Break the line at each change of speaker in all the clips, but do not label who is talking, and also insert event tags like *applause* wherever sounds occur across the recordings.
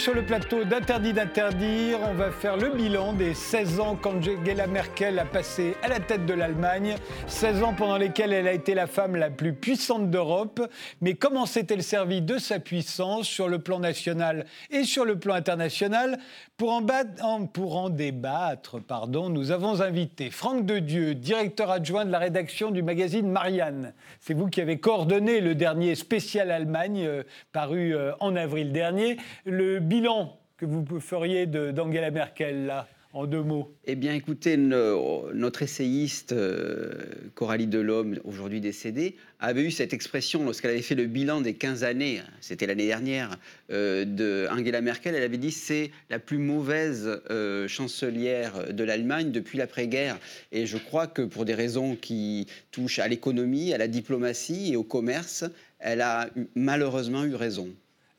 Sur le plateau d'Interdit d'interdire. On va faire le bilan des 16 ans qu'Angela Merkel a passé à la tête de l'Allemagne. 16 ans pendant lesquels elle a été la femme la plus puissante d'Europe. Mais comment s'est-elle servie de sa puissance sur le plan national et sur le plan international? Pour en, débattre, pardon, nous avons invité Franck Dedieu, directeur adjoint de la rédaction du magazine Marianne. C'est vous qui avez coordonné le dernier spécial Allemagne euh, paru euh, en avril dernier. Le bilan que vous feriez d'Angela Merkel, en deux mots
Eh bien, écoutez, notre essayiste euh, Coralie Delhomme, aujourd'hui décédée, avait eu cette expression lorsqu'elle avait fait le bilan des 15 années, c'était l'année dernière, euh, de Angela Merkel. Elle avait dit c'est la plus mauvaise euh, chancelière de l'Allemagne depuis l'après-guerre. Et je crois que pour des raisons qui touchent à l'économie, à la diplomatie et au commerce, elle a malheureusement eu raison.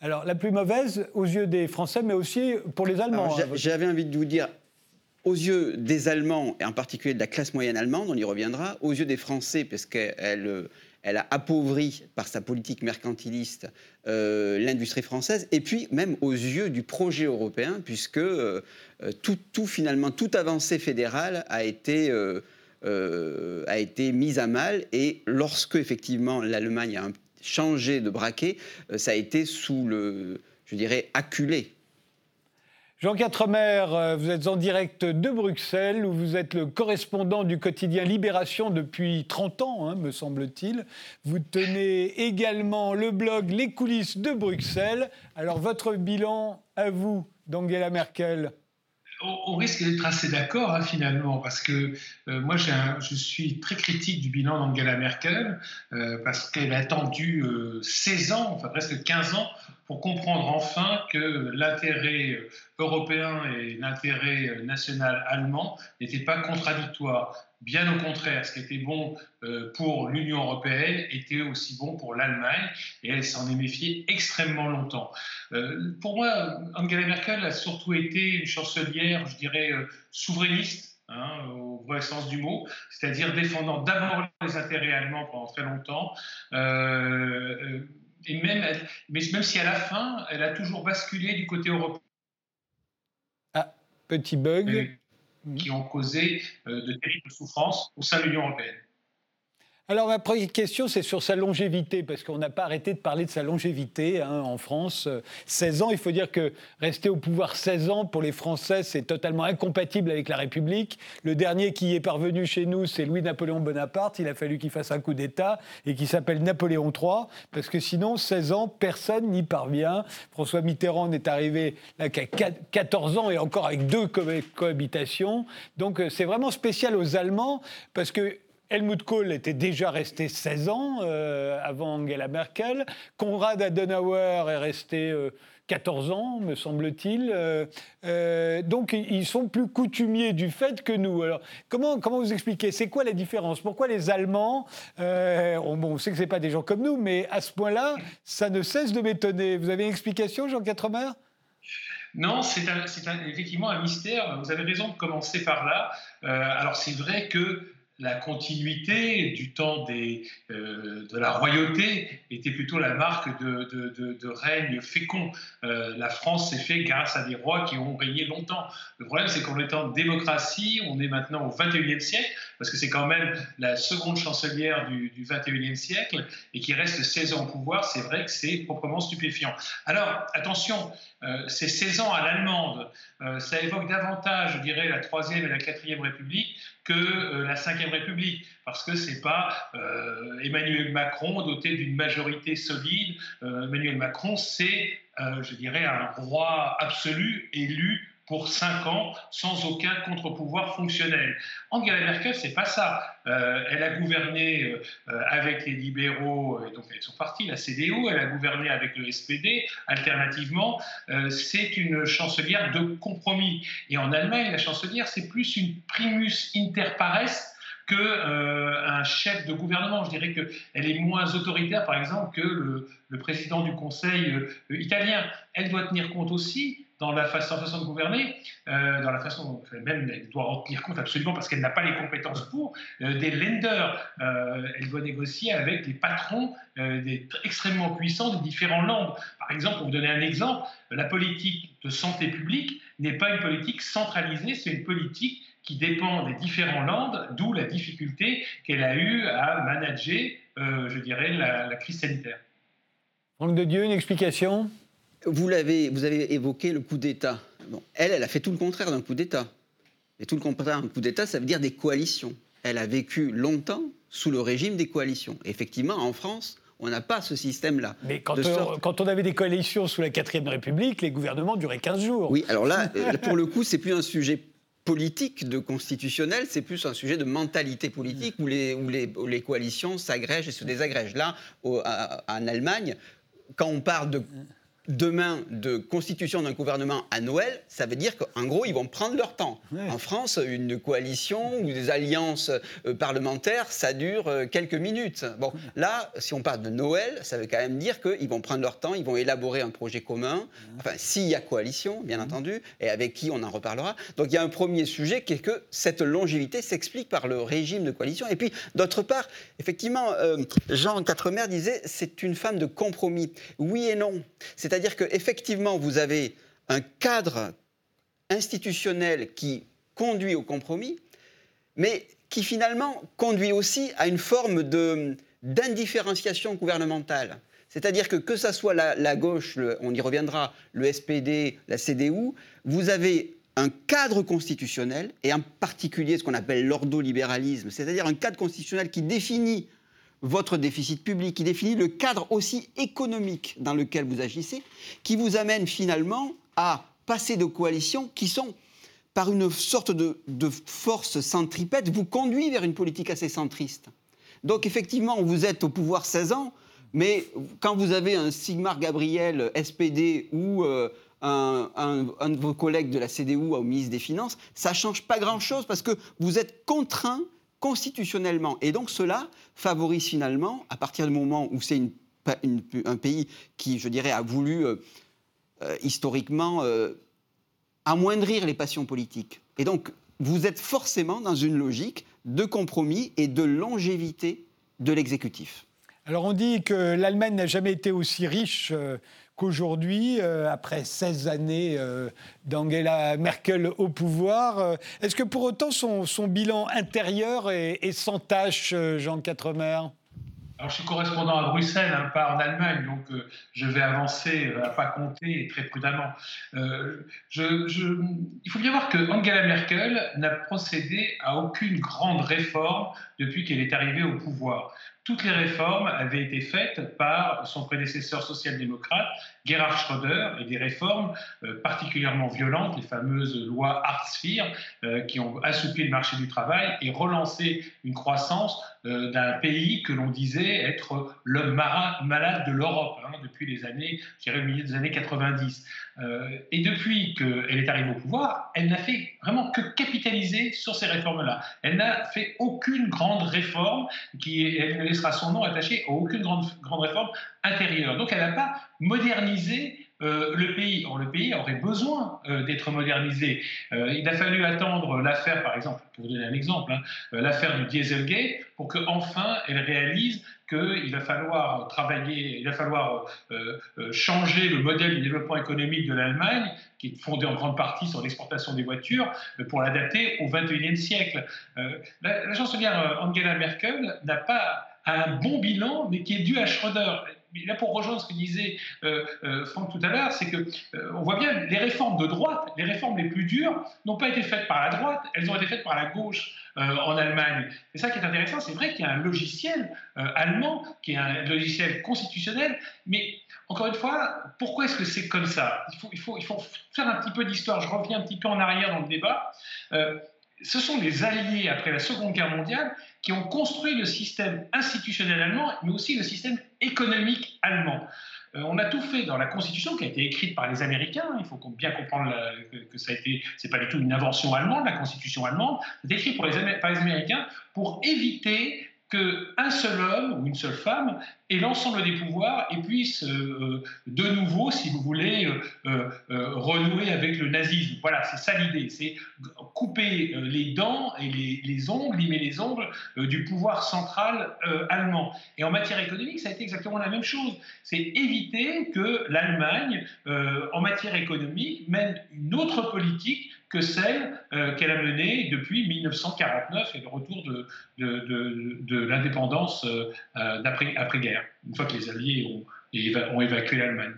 Alors, la plus mauvaise aux yeux des Français, mais aussi pour les Allemands.
Hein, j'avais envie de vous dire, aux yeux des Allemands, et en particulier de la classe moyenne allemande, on y reviendra, aux yeux des Français, parce qu'elle elle a appauvri par sa politique mercantiliste euh, l'industrie française, et puis même aux yeux du projet européen, puisque euh, tout, finalement, toute avancée fédérale a été, euh, a été mise à mal, et lorsque effectivement l'Allemagne a changé de braquet, ça a été sous le, je dirais, acculé
Jean Quatremer, euh, vous êtes en direct de Bruxelles, où vous êtes le correspondant du quotidien Libération depuis 30 ans, hein, me semble-t-il. Vous tenez également le blog Les coulisses de Bruxelles. Alors, votre bilan à vous d'Angela Merkel?
On risque d'être assez d'accord hein, finalement, parce que euh, moi je suis très critique du bilan d'Angela Merkel, euh, parce qu'elle a attendu 16 euh, ans, enfin presque 15 ans, pour comprendre enfin que l'intérêt européen et l'intérêt national allemand n'étaient pas contradictoires. Bien au contraire, ce qui était bon euh, pour l'Union européenne était aussi bon pour l'Allemagne et elle s'en est méfiée extrêmement longtemps. Euh, pour moi, Angela Merkel a surtout été une chancelière, je dirais, euh, souverainiste. Hein, au vrai sens du mot, c'est-à-dire défendant d'abord les intérêts allemands pendant très longtemps, et même, mais même si à la fin, elle a toujours basculé du côté européen.
Ah, petit bug
qui ont causé euh, de terribles souffrances au sein de l'Union européenne.
Alors ma première question, c'est sur sa longévité, parce qu'on n'a pas arrêté de parler de sa longévité hein, en France. 16 ans, il faut dire que rester au pouvoir 16 ans, pour les Français, c'est totalement incompatible avec la République. Le dernier qui est parvenu chez nous, c'est Louis-Napoléon Bonaparte. Il a fallu qu'il fasse un coup d'État et qui s'appelle Napoléon III, parce que sinon, 16 ans, personne n'y parvient. François Mitterrand n'est arrivé là qu'à 14 ans et encore avec deux cohabitations. Donc euh, c'est vraiment spécial aux Allemands, parce que Helmut Kohl était déjà resté 16 ans euh, avant Angela Merkel. Konrad Adenauer est resté 14 euh, ans, me semble-t-il. Euh, donc, ils sont plus coutumiers du fait que nous. Alors, comment, comment vous expliquez? C'est quoi la différence? Pourquoi les Allemands, on, bon, on sait que ce pas des gens comme nous, mais à ce point-là, ça ne cesse de m'étonner. Vous avez une explication, Jean Quatremer?
Non, c'est effectivement un mystère. Vous avez raison de commencer par là. alors c'est vrai que la continuité du temps euh, de la royauté était plutôt la marque de, règne fécond. Euh, la France s'est fait grâce à des rois qui ont régné longtemps. Le problème, c'est qu'en étant démocratie, on est maintenant au 21e siècle, parce que c'est quand même la seconde chancelière du, du 21e siècle, et qui reste 16 ans au pouvoir, c'est vrai que c'est proprement stupéfiant. Alors, attention, euh, ces 16 ans à l'allemande, ça évoque davantage, je dirais, la troisième et la quatrième République que euh, la Ve République, parce que c'est pas euh, Emmanuel Macron doté d'une majorité solide. Euh, Emmanuel Macron, c'est, je dirais, un roi absolu élu pour cinq ans sans aucun contre-pouvoir fonctionnel. Angela Merkel, c'est pas ça. elle a gouverné avec les libéraux, et donc avec son parti, la CDU, elle a gouverné avec le SPD, alternativement. c'est une chancelière de compromis. Et en Allemagne, la chancelière, c'est plus une primus inter pares qu'un euh, chef de gouvernement. Je dirais qu'elle est moins autoritaire, par exemple, que le, président du Conseil euh, italien. Elle doit tenir compte aussi dans la façon, de gouverner, euh, dans la façon, même elle doit en tenir compte absolument parce qu'elle n'a pas les compétences pour, euh, des lenders. Euh, elle doit négocier avec les patrons extrêmement puissants des différents landes. Par exemple, pour vous donner un exemple, la politique de santé publique n'est pas une politique centralisée, c'est une politique qui dépend des différents landes, d'où la difficulté qu'elle a eue à manager, je dirais, la, la crise sanitaire.
Franck de Dieu, une explication?
Vous, l'avez, vous avez évoqué le coup d'État. Bon, elle, elle a fait tout le contraire d'un coup d'État. Et tout le contraire d'un coup d'État, ça veut dire des coalitions. Elle a vécu longtemps sous le régime des coalitions. effectivement, en France, on n'a pas ce système-là.
Mais quand, on, quand, on avait des coalitions sous la 4ème République, les gouvernements duraient 15 jours.
Oui, alors là, euh, pour le coup, c'est plus un sujet politique de constitutionnel, c'est plus un sujet de mentalité politique où les, où les, les coalitions s'agrègent et se désagrègent. Là, en Allemagne, quand on parle de demain de constitution d'un gouvernement à Noël, ça veut dire qu'en gros, ils vont prendre leur temps. En France, une coalition ou des alliances euh, parlementaires, ça dure euh, quelques minutes. Bon, là, si on parle de Noël, ça veut quand même dire qu'ils vont prendre leur temps, ils vont élaborer un projet commun, enfin, s'il y a coalition, bien entendu, et avec qui on en reparlera. Donc il y a un premier sujet qui est que cette longévité s'explique par le régime de coalition. Et puis, d'autre part, effectivement, euh, Jean Quatremer disait, c'est une femme de compromis. Oui et non. C'est c'est-à-dire qu'effectivement, vous avez un cadre institutionnel qui conduit au compromis, mais qui finalement conduit aussi à une forme d'indifférenciation gouvernementale. C'est-à-dire que que ce soit la, gauche, on y reviendra, le SPD, la CDU, vous avez un cadre constitutionnel, et en particulier ce qu'on appelle l'ordolibéralisme, c'est-à-dire un cadre constitutionnel qui définit votre déficit public, qui définit le cadre aussi économique dans lequel vous agissez, qui vous amène finalement à passer de coalitions qui sont, par une sorte de, force centripète, vous conduit vers une politique assez centriste. Donc effectivement, vous êtes au pouvoir 16 ans, mais quand vous avez un Sigmar Gabriel SPD ou euh, un, un, de vos collègues de la CDU au ministre des Finances, ça ne change pas grand-chose parce que vous êtes contraint constitutionnellement. Et donc cela favorise finalement, à partir du moment où c'est un pays qui, je dirais, a voulu euh, euh, historiquement euh, amoindrir les passions politiques. Et donc vous êtes forcément dans une logique de compromis et de longévité de l'exécutif.
Alors on dit que l'Allemagne n'a jamais été aussi riche qu'aujourd'hui, euh, après 16 années euh, d'Angela Merkel au pouvoir, euh, est-ce que pour autant son, bilan intérieur est, sans tâche, Jean Quatremer?
Alors, je suis correspondant à Bruxelles, hein, pas en Allemagne, donc je vais avancer à pas compter et très prudemment. il faut bien voir que Angela Merkel n'a procédé à aucune grande réforme depuis qu'elle est arrivée au pouvoir. Toutes les réformes avaient été faites par son prédécesseur social-démocrate, Gerhard Schröder, et des réformes euh, particulièrement violentes, les fameuses lois Hartz-IV, euh, qui ont assoupli le marché du travail et relancé une croissance euh, d'un pays que l'on disait être l'homme malade de l'Europe hein, depuis les années, je dirais, le milieu des années 90. et depuis qu'elle est arrivée au pouvoir, elle n'a fait vraiment que capitaliser sur ces réformes-là. Elle n'a fait aucune grande réforme qui elle laissera son nom attaché à aucune grande, grande réforme intérieure. Donc elle n'a pas modernisé euh, le pays. Or, le pays aurait besoin euh, d'être modernisé. Euh, il a fallu attendre l'affaire, par exemple, pour vous donner un exemple, hein, l'affaire du Dieselgate, pour qu'enfin elle réalise qu'il va falloir travailler, il va falloir changer le modèle du développement économique de l'Allemagne, qui est fondé en grande partie sur l'exportation des voitures, pour l'adapter au XXIe siècle. la, la chancelière Angela Merkel n'a pas un bon bilan, mais qui est dû à Schröder là pour rejoindre ce que disait euh, euh, Franck tout à l'heure, c'est que euh, on voit bien les réformes de droite, les réformes les plus dures, n'ont pas été faites par la droite, elles ont été faites par la gauche en Allemagne. C'est ça qui est intéressant, c'est vrai qu'il y a un logiciel allemand, qui est un logiciel constitutionnel, mais encore une fois, pourquoi est-ce que c'est comme ça? Il, faut, il faut faire un petit peu d'histoire. Je reviens un petit peu en arrière dans le débat ce sont les alliés après la Seconde Guerre mondiale qui ont construit le système institutionnel allemand, mais aussi le système économique allemand. Euh, on a tout fait dans la Constitution qui a été écrite par les Américains. Il faut bien comprendre que, ça a été, c'est pas du tout une invention allemande, la Constitution allemande. C'est écrit par les Américains pour éviter qu'un seul homme ou une seule femme ait l'ensemble des pouvoirs et puisse euh, de nouveau, si vous voulez, euh, euh, renouer avec le nazisme. Voilà, c'est ça l'idée, c'est couper les dents et les, ongles, limer les ongles du pouvoir central allemand. Et en matière économique, ça a été exactement la même chose. C'est éviter que l'Allemagne, en matière économique, mène une autre politique que celle euh, qu'elle a menée depuis 1949 et le retour de, de, l'indépendance euh, euh, d'après-guerre, une fois que les Alliés ont, ont évacué l'Allemagne.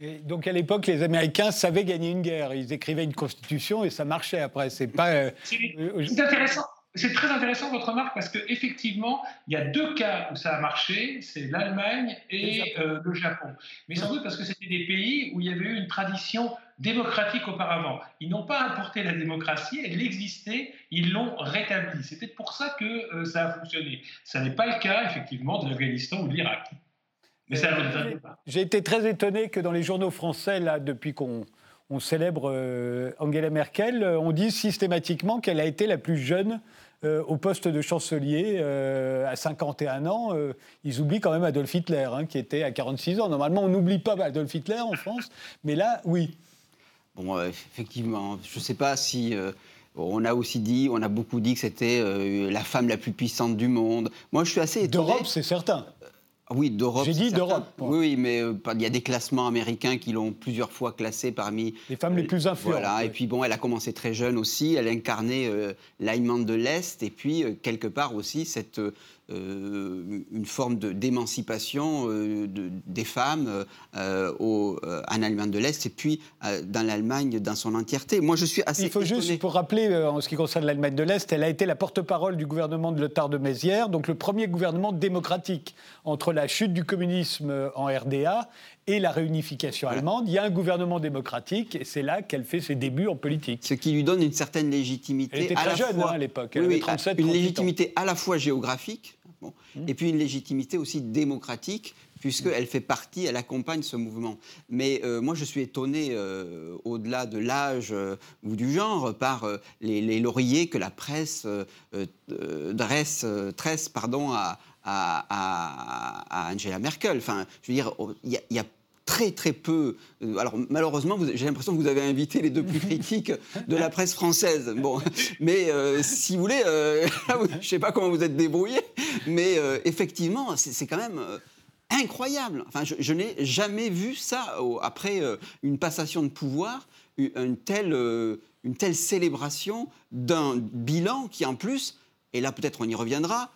Et donc à l'époque, les Américains savaient gagner une guerre. Ils écrivaient une constitution et ça marchait après. C'est pas.
C'est intéressant. C'est très intéressant votre remarque parce qu'effectivement, il y a deux cas où ça a marché, c'est l'Allemagne et le Japon. Mais sans doute parce que c'était des pays où il y avait eu une tradition démocratique auparavant. Ils n'ont pas apporté la démocratie, elle existait, ils l'ont rétablie. Peut-être pour ça que euh, ça a fonctionné. Ça n'est pas le cas, effectivement, de l'Afghanistan ou de l'Irak.
Mais ça euh, J'ai été très étonné que dans les journaux français, là, depuis qu'on on célèbre euh, Angela Merkel, on dit systématiquement qu'elle a été la plus jeune au poste de chancelier à 51 ans. ils oublient quand même Adolf Hitler, hein, qui était à 46 ans. Normalement, on n'oublie pas Adolf Hitler en France, mais là, oui.
Bon, euh, effectivement, je ne sais pas si. Euh, on a aussi dit, on a beaucoup dit que c'était euh, la femme la plus puissante du monde. Moi, je suis assez étonné.
D'Europe, c'est certain.
Oui, d'Europe.
J'ai dit d'Europe.
Oui, mais il y a des classements américains qui l'ont plusieurs fois classée parmi
les femmes les plus influentes.
Voilà. Et puis bon, elle a commencé très jeune aussi. Elle incarnait l'Allemagne de l'Est et puis quelque part aussi cette euh, une forme d'émancipation euh, de, des femmes euh, au, en Allemagne de l'Est et puis dans l'Allemagne dans son entièreté. Moi, je suis assez.
Il faut juste, pour rappeler, en ce qui concerne l'Allemagne de l'Est, elle a été la porte-parole du gouvernement de Lothar de Mézières, donc le premier gouvernement démocratique entre la chute du communisme en RDA et la réunification allemande. Il y a un gouvernement démocratique et c'est là qu'elle fait ses débuts en politique.
Ce qui lui donne une certaine légitimité.
Elle était très jeune hein, à l'époque. Oui, 37,
une légitimité à la fois géographique mmh. et puis une légitimité aussi démocratique puisqu'elle fait partie, elle accompagne ce mouvement. Mais euh, moi, je suis étonné, euh, au-delà de l'âge euh, ou du genre, par les, lauriers que la presse dresse, tresse pardon, à, à, Angela Merkel. Enfin, je veux dire, il y, a très très peu. Euh, alors malheureusement, j'ai l'impression que vous avez invité les deux plus *laughs* critiques de la presse française. Bon, *laughs* mais euh, si vous voulez, euh, je ne sais pas comment vous êtes débrouillé, mais effectivement, c'est quand même incroyable. Enfin, je, n'ai jamais vu ça après une passation de pouvoir, une telle, une telle célébration d'un bilan qui en plus, et là peut-être on y reviendra,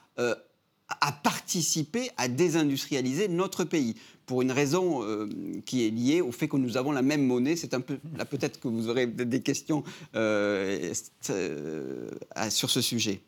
à participer à désindustrialiser notre pays pour une raison euh, qui est liée au fait que nous avons la même monnaie. C'est un peu là peut-être que vous aurez des questions euh, euh, sur ce sujet.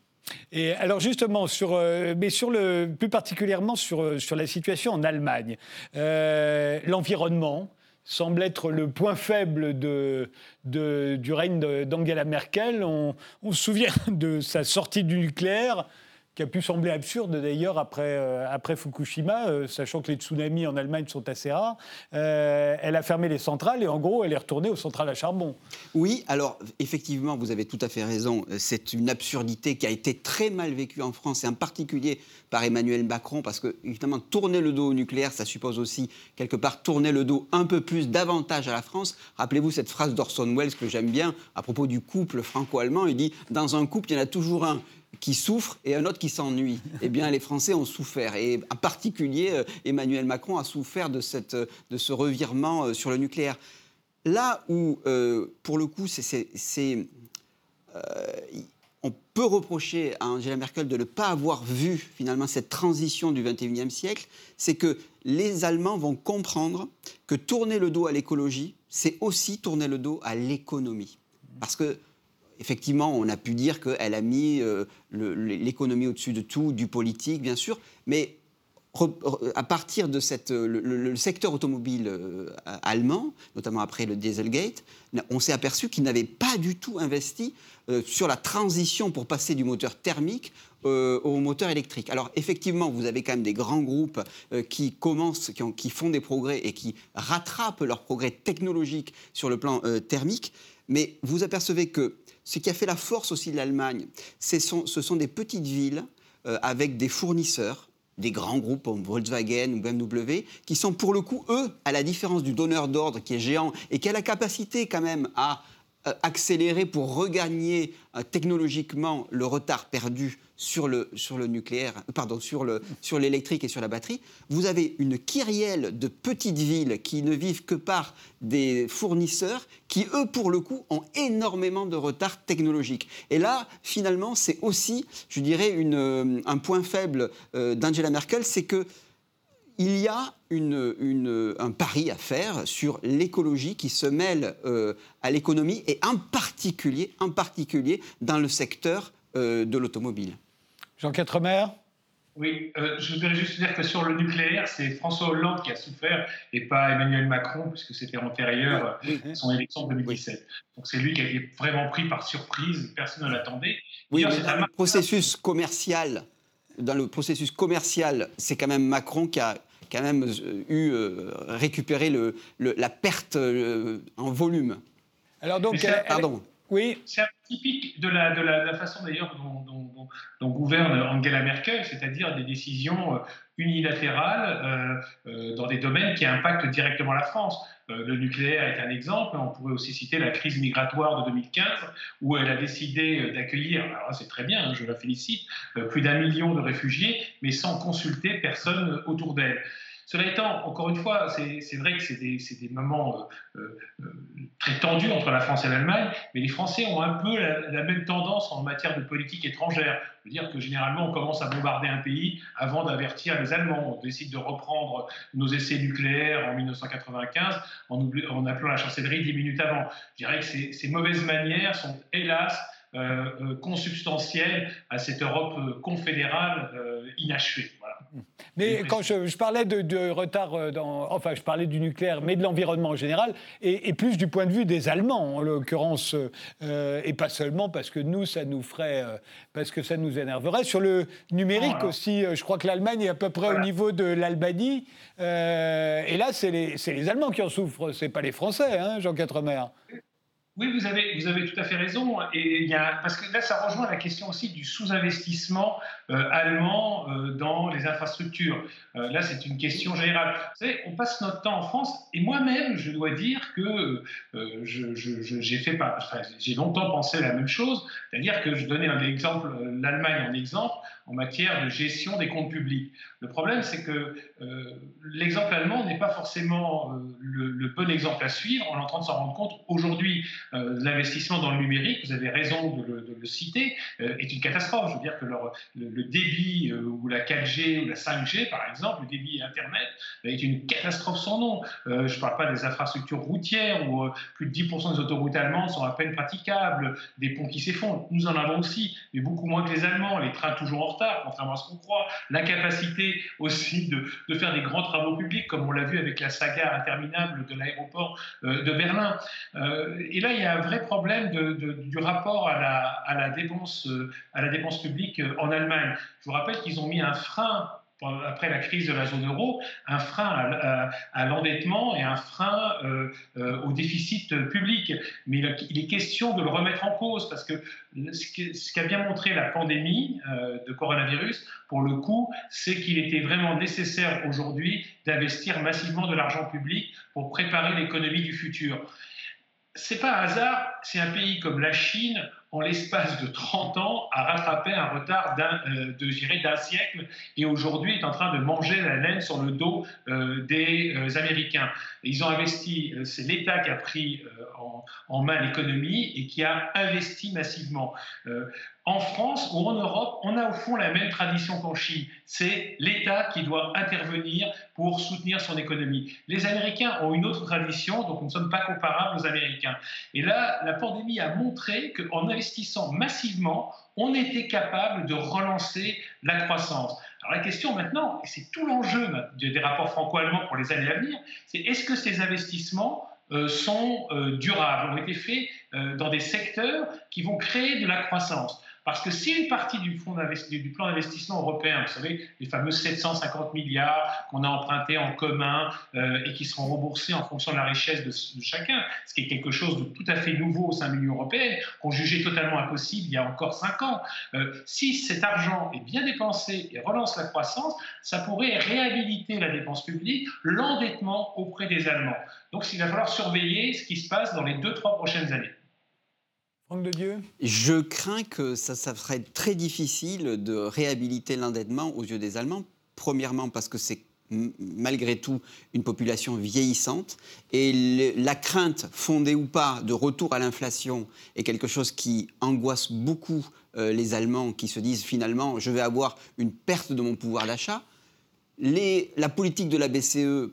Et alors justement, sur, mais sur le, plus particulièrement sur, sur la situation en Allemagne, l'environnement semble être le point faible de, de du règne d'Angela Merkel. On, on se souvient de sa sortie du nucléaire qui a pu sembler absurde d'ailleurs après, euh, après Fukushima, euh, sachant que les tsunamis en Allemagne sont assez rares. Euh, elle a fermé les centrales et en gros, elle est retournée aux centrales à charbon.
Oui, alors effectivement, vous avez tout à fait raison. C'est une absurdité qui a été très mal vécue en France et en particulier par Emmanuel Macron, parce que évidemment, tourner le dos au nucléaire, ça suppose aussi quelque part tourner le dos un peu plus davantage à la France. Rappelez-vous cette phrase d'Orson Welles que j'aime bien à propos du couple franco-allemand. Il dit Dans un couple, il y en a toujours un qui souffre et un autre qui s'ennuie. *laughs* Eh bien, les Français ont souffert. Et en particulier, euh, Emmanuel Macron a souffert de, cette, de ce revirement euh, sur le nucléaire. Là où, euh, pour le coup, c'est, on peut reprocher à Angela Merkel de ne pas avoir vu finalement cette transition du 21e siècle, c'est que les Allemands vont comprendre que tourner le dos à l'écologie, c'est aussi tourner le dos à l'économie. Parce que effectivement, on a pu dire qu'elle a mis euh, l'économie au-dessus de tout, du politique, bien sûr, mais à partir de cette, le, secteur automobile euh, allemand, notamment après le Dieselgate, on s'est aperçu qu'il n'avait pas du tout investi euh, sur la transition pour passer du moteur thermique au moteur électrique. Alors effectivement, vous avez quand même des grands groupes qui commencent, qui, qui, font des progrès et qui rattrapent leurs progrès technologiques sur le plan thermique, mais vous apercevez que ce qui a fait la force aussi de l'Allemagne, ce sont, des petites villes avec des fournisseurs des grands groupes comme Volkswagen ou BMW, qui sont pour le coup, eux, à la différence du donneur d'ordre qui est géant et qui a la capacité quand même à euh, accélérer pour regagner euh, technologiquement le retard perdu sur le, sur le nucléaire, euh, pardon, sur, le, sur l'électrique et sur la batterie, vous avez une kyrielle de petites villes qui ne vivent que par des fournisseurs qui, eux, pour le coup, ont énormément de retard technologique. Et là, finalement, c'est aussi, je dirais, une, un point faible d'Angela Merkel, c'est que il y a un pari à faire sur l'écologie qui se mêle euh, à l'économie et en particulier, en particulier dans le secteur euh, de l'automobile.
Jean Quatremer?
Oui, euh, je voudrais juste dire que sur le nucléaire, c'est François Hollande qui a souffert et pas Emmanuel Macron, puisque c'était antérieur à son élection de 2017. Donc c'est lui qui a été vraiment pris par surprise, personne ne l'attendait.
Oui, mais dans le processus commercial, dans le processus commercial, c'est quand même Macron qui a, quand même euh, eu euh, récupéré le, la perte euh, en volume.
Alors donc, pardon. Oui. C'est typique de la, de la, façon d'ailleurs dont, dont, gouverne Angela Merkel, c'est-à-dire des décisions unilatérales dans des domaines qui impactent directement la France. le nucléaire est un exemple, on pourrait aussi citer la crise migratoire de 2015, où elle a décidé d'accueillir, alors c'est très bien, hein, je la félicite, plus d'un million de réfugiés, mais sans consulter personne autour d'elle. Cela étant, encore une fois, c'est vrai que c'est des, moments euh, euh, très tendus entre la France et l'Allemagne, mais les Français ont un peu la, même tendance en matière de politique étrangère. Je veux dire que généralement, on commence à bombarder un pays avant d'avertir les Allemands. On décide de reprendre nos essais nucléaires en 1995 en, en appelant la chancellerie dix minutes avant. Je dirais que ces mauvaises manières sont, hélas, euh, consubstantielles à cette Europe confédérale inachevée.
Mais quand je, parlais de, retard, euh, dans, enfin je parlais du nucléaire, mais de l'environnement en général, et, plus du point de vue des Allemands en l'occurrence, euh, et pas seulement parce que nous, ça nous ferait, euh, parce que ça nous énerverait. Sur le numérique aussi, je crois que l'Allemagne est à peu près au niveau de l'Albanie, et là c'est les, les, Allemands qui en souffrent, c'est pas les Français, hein, Jean Quatremer.
Oui, vous avez, tout à fait raison. Et parce que là, ça rejoint la question aussi du sous-investissement euh, allemand euh, dans les infrastructures. Euh, là, c'est une question générale. Vous savez, on passe notre temps en France, et moi-même, je dois dire que j'ai longtemps pensé la même chose, c'est-à-dire que je donnais l'Allemagne en exemple, en matière de gestion des comptes publics. Le problème, c'est que l'exemple allemand n'est pas forcément le, bon exemple à suivre. On est en train de s'en rendre compte aujourd'hui. L'investissement dans le numérique, vous avez raison de le, citer, est une catastrophe. Je veux dire que le, débit euh, ou la 4G ou la 5G, par exemple, le débit Internet, est une catastrophe sans nom. Euh, je ne parle pas des infrastructures routières où euh, plus de 10% des autoroutes allemandes sont à peine praticables, des ponts qui s'effondrent. Nous en avons aussi, mais beaucoup moins que les Allemands. Les trains toujours en retard, contrairement à ce qu'on croit. La capacité aussi de, faire des grands travaux publics, comme on l'a vu avec la saga interminable de l'aéroport de Berlin. et là, il y a un vrai problème du rapport à la, dépense, à la dépense publique en Allemagne. Je vous rappelle qu'ils ont mis un frein après la crise de la zone euro, un frein à, l'endettement et un frein euh, euh, au déficit public. Mais il est question de le remettre en cause parce que ce qu'a bien montré la pandémie euh, de coronavirus, pour le coup, c'est qu'il était vraiment nécessaire aujourd'hui d'investir massivement de l'argent public pour préparer l'économie du futur. C'est pas un hasard, c'est un pays comme la Chine en l'espace de 30 ans, a rattrapé un retard d'un, euh, d'un siècle et aujourd'hui est en train de manger la laine sur le dos euh, des euh, Américains. ils ont investi, c'est l'État qui a pris en, main l'économie et qui a investi massivement en France ou en Europe, on a au fond la même tradition qu'en Chine. C'est l'État qui doit intervenir pour soutenir son économie. Les Américains ont une autre tradition, donc nous ne sommes pas comparables aux Américains. Et là, la pandémie a montré qu'en investissant massivement, on était capable de relancer la croissance. Alors la question maintenant, et c'est tout l'enjeu des rapports franco-allemands pour les années à venir, c'est est-ce que ces investissements euh, sont euh, durables, ont été faits euh, dans des secteurs qui vont créer de la croissance? Parce que si une partie du, du plan d'investissement européen, vous savez, les fameux 750 milliards qu'on a empruntés en commun euh, et qui seront remboursés en fonction de la richesse de, chacun, ce qui est quelque chose de tout à fait nouveau au sein de l'Union européenne, qu'on jugeait totalement impossible il y a encore cinq ans, euh, si cet argent est bien dépensé et relance la croissance, ça pourrait réhabiliter la dépense publique, l'endettement auprès des Allemands. Donc il va falloir surveiller ce qui se passe dans les deux, trois prochaines années.
Je crains que ça, ça serait très difficile de réhabiliter l'endettement aux yeux des Allemands. Premièrement parce que c'est malgré tout une population vieillissante et la crainte, fondée ou pas, de retour à l'inflation est quelque chose qui angoisse beaucoup euh, les Allemands qui se disent finalement je vais avoir une perte de mon pouvoir d'achat. La politique de la BCE,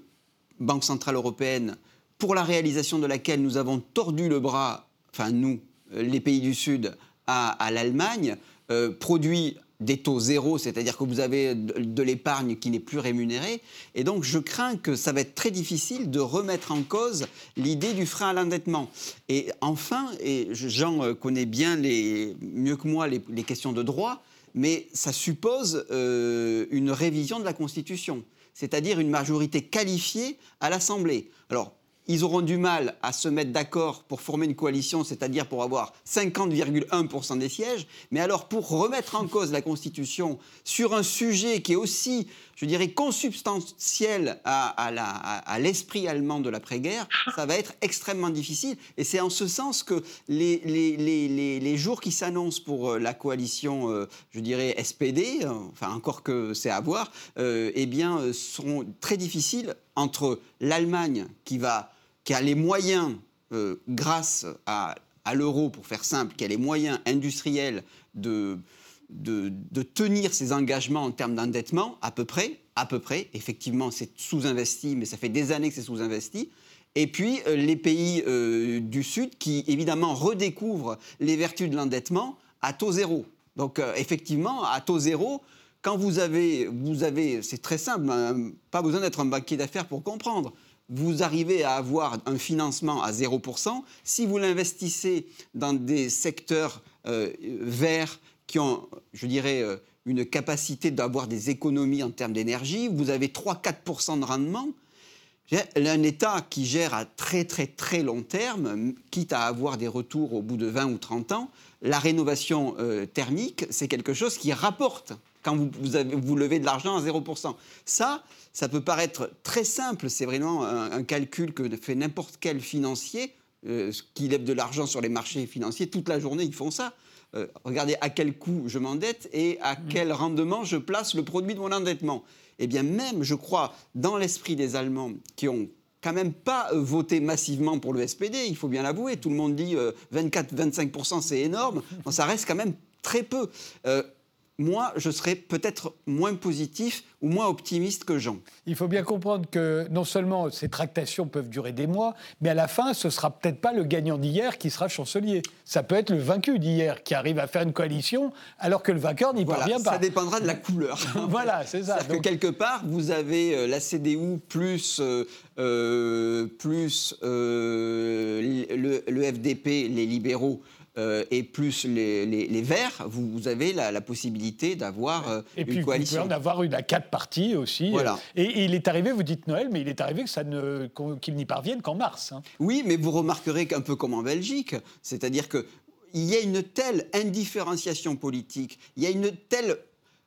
Banque Centrale Européenne, pour la réalisation de laquelle nous avons tordu le bras, enfin nous, les pays du Sud, à, l'Allemagne, euh, produit des taux zéro, c'est-à-dire que vous avez de, l'épargne qui n'est plus rémunérée. Et donc, je crains que ça va être très difficile de remettre en cause l'idée du frein à l'endettement. Et enfin, et Jean euh, connaît bien les, mieux que moi les, questions de droit, mais ça suppose euh, une révision de la Constitution, c'est-à-dire une majorité qualifiée à l'Assemblée. Alors, ils auront du mal à se mettre d'accord pour former une coalition, c'est-à-dire pour avoir 50,1% des sièges. Mais alors, pour remettre en cause la Constitution sur un sujet qui est aussi, je dirais, consubstantiel à, l'esprit allemand de l'après-guerre, ça va être extrêmement difficile. Et c'est en ce sens que les, jours qui s'annoncent pour euh, la coalition, euh, je dirais, SPD, euh, enfin encore que c'est à voir, eh bien, seront très difficiles entre l'Allemagne qui va qui a les moyens, euh, grâce à, l'euro, pour faire simple, qui a les moyens industriels de, de, tenir ses engagements en termes d'endettement, à peu près, à peu près. Effectivement, c'est sous-investi, mais ça fait des années que c'est sous-investi. Et puis euh, les pays euh, du Sud qui, évidemment, redécouvrent les vertus de l'endettement à taux zéro. Donc, effectivement, à taux zéro, quand vous avez, vous avez c'est très simple, hein, pas besoin d'être un banquier d'affaires pour comprendre vous arrivez à avoir un financement à 0%. Si vous l'investissez dans des secteurs euh, verts qui ont, je dirais, euh, une capacité d'avoir des économies en termes d'énergie, vous avez 3-4% de rendement. Un État qui gère à très très très long terme, quitte à avoir des retours au bout de 20 ou 30 ans, la rénovation euh, thermique, c'est quelque chose qui rapporte quand vous, vous, levez de l'argent à 0%. Ça, ça peut paraître très simple, c'est vraiment un, calcul que fait n'importe quel financier euh, qui lève de l'argent sur les marchés financiers. Toute la journée, ils font ça. Euh, regardez à quel coût je m'endette et à mmh. quel rendement je place le produit de mon endettement. Eh bien, même, je crois, dans l'esprit des Allemands qui ont quand même pas euh, voté massivement pour le SPD, il faut bien l'avouer. Tout le monde dit 24-25%, c'est énorme. ça reste quand même très peu moi, je serais peut-être moins positif ou moins optimiste que Jean.
Il faut bien comprendre que non seulement ces tractations peuvent durer des mois, mais à la fin, ce sera peut-être pas le gagnant d'hier qui sera chancelier. Ça peut être le vaincu d'hier qui arrive à faire une coalition alors que le vainqueur n'y parvient pas.
Ça dépendra de la couleur. *laughs*
voilà, c'est ça.
Donc... que quelque part, vous avez euh, la CDU plus, euh, euh, plus le, le FDP, les libéraux. Euh, et plus les, Verts, vous, avez la, possibilité d'avoir euh, une coalition.
Et puis en une à quatre partis aussi. Voilà. Et, il est arrivé, vous dites Noël, mais il est arrivé que ça ne, qu'il n'y parvienne qu'en mars. Hein.
Oui, mais vous remarquerez qu'un peu comme en Belgique, c'est-à-dire que il y a une telle indifférenciation politique, il y a une telle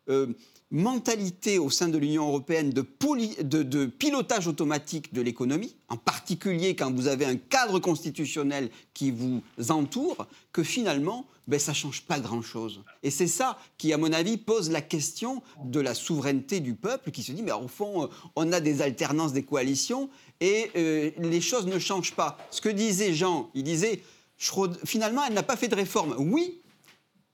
euh, mentalité au sein de l'Union européenne de, pilotage automatique de l'économie, en particulier quand vous avez un cadre constitutionnel qui vous entoure, que finalement, ben, ça ne change pas grand-chose. Et c'est ça qui, à mon avis, pose la question de la souveraineté du peuple, qui se dit, mais au fond, on a des alternances, des coalitions, et euh, les choses ne changent pas. Ce que disait Jean, il disait, finalement, elle n'a pas fait de réforme. Oui,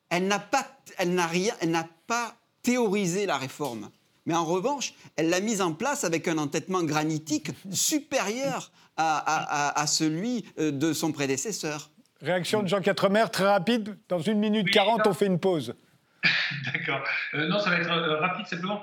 elle n'a pas, elle n'a rien, elle n'a pas théorisé la réforme. Mais en revanche, elle l'a mise en place avec un entêtement granitique supérieur à, celui euh, de son prédécesseur.
Réaction de Jean Quatremer, très rapide. Dans une minute quarante, on fait une pause. *laughs*
D'accord. Euh, non, ça va être euh, rapide simplement.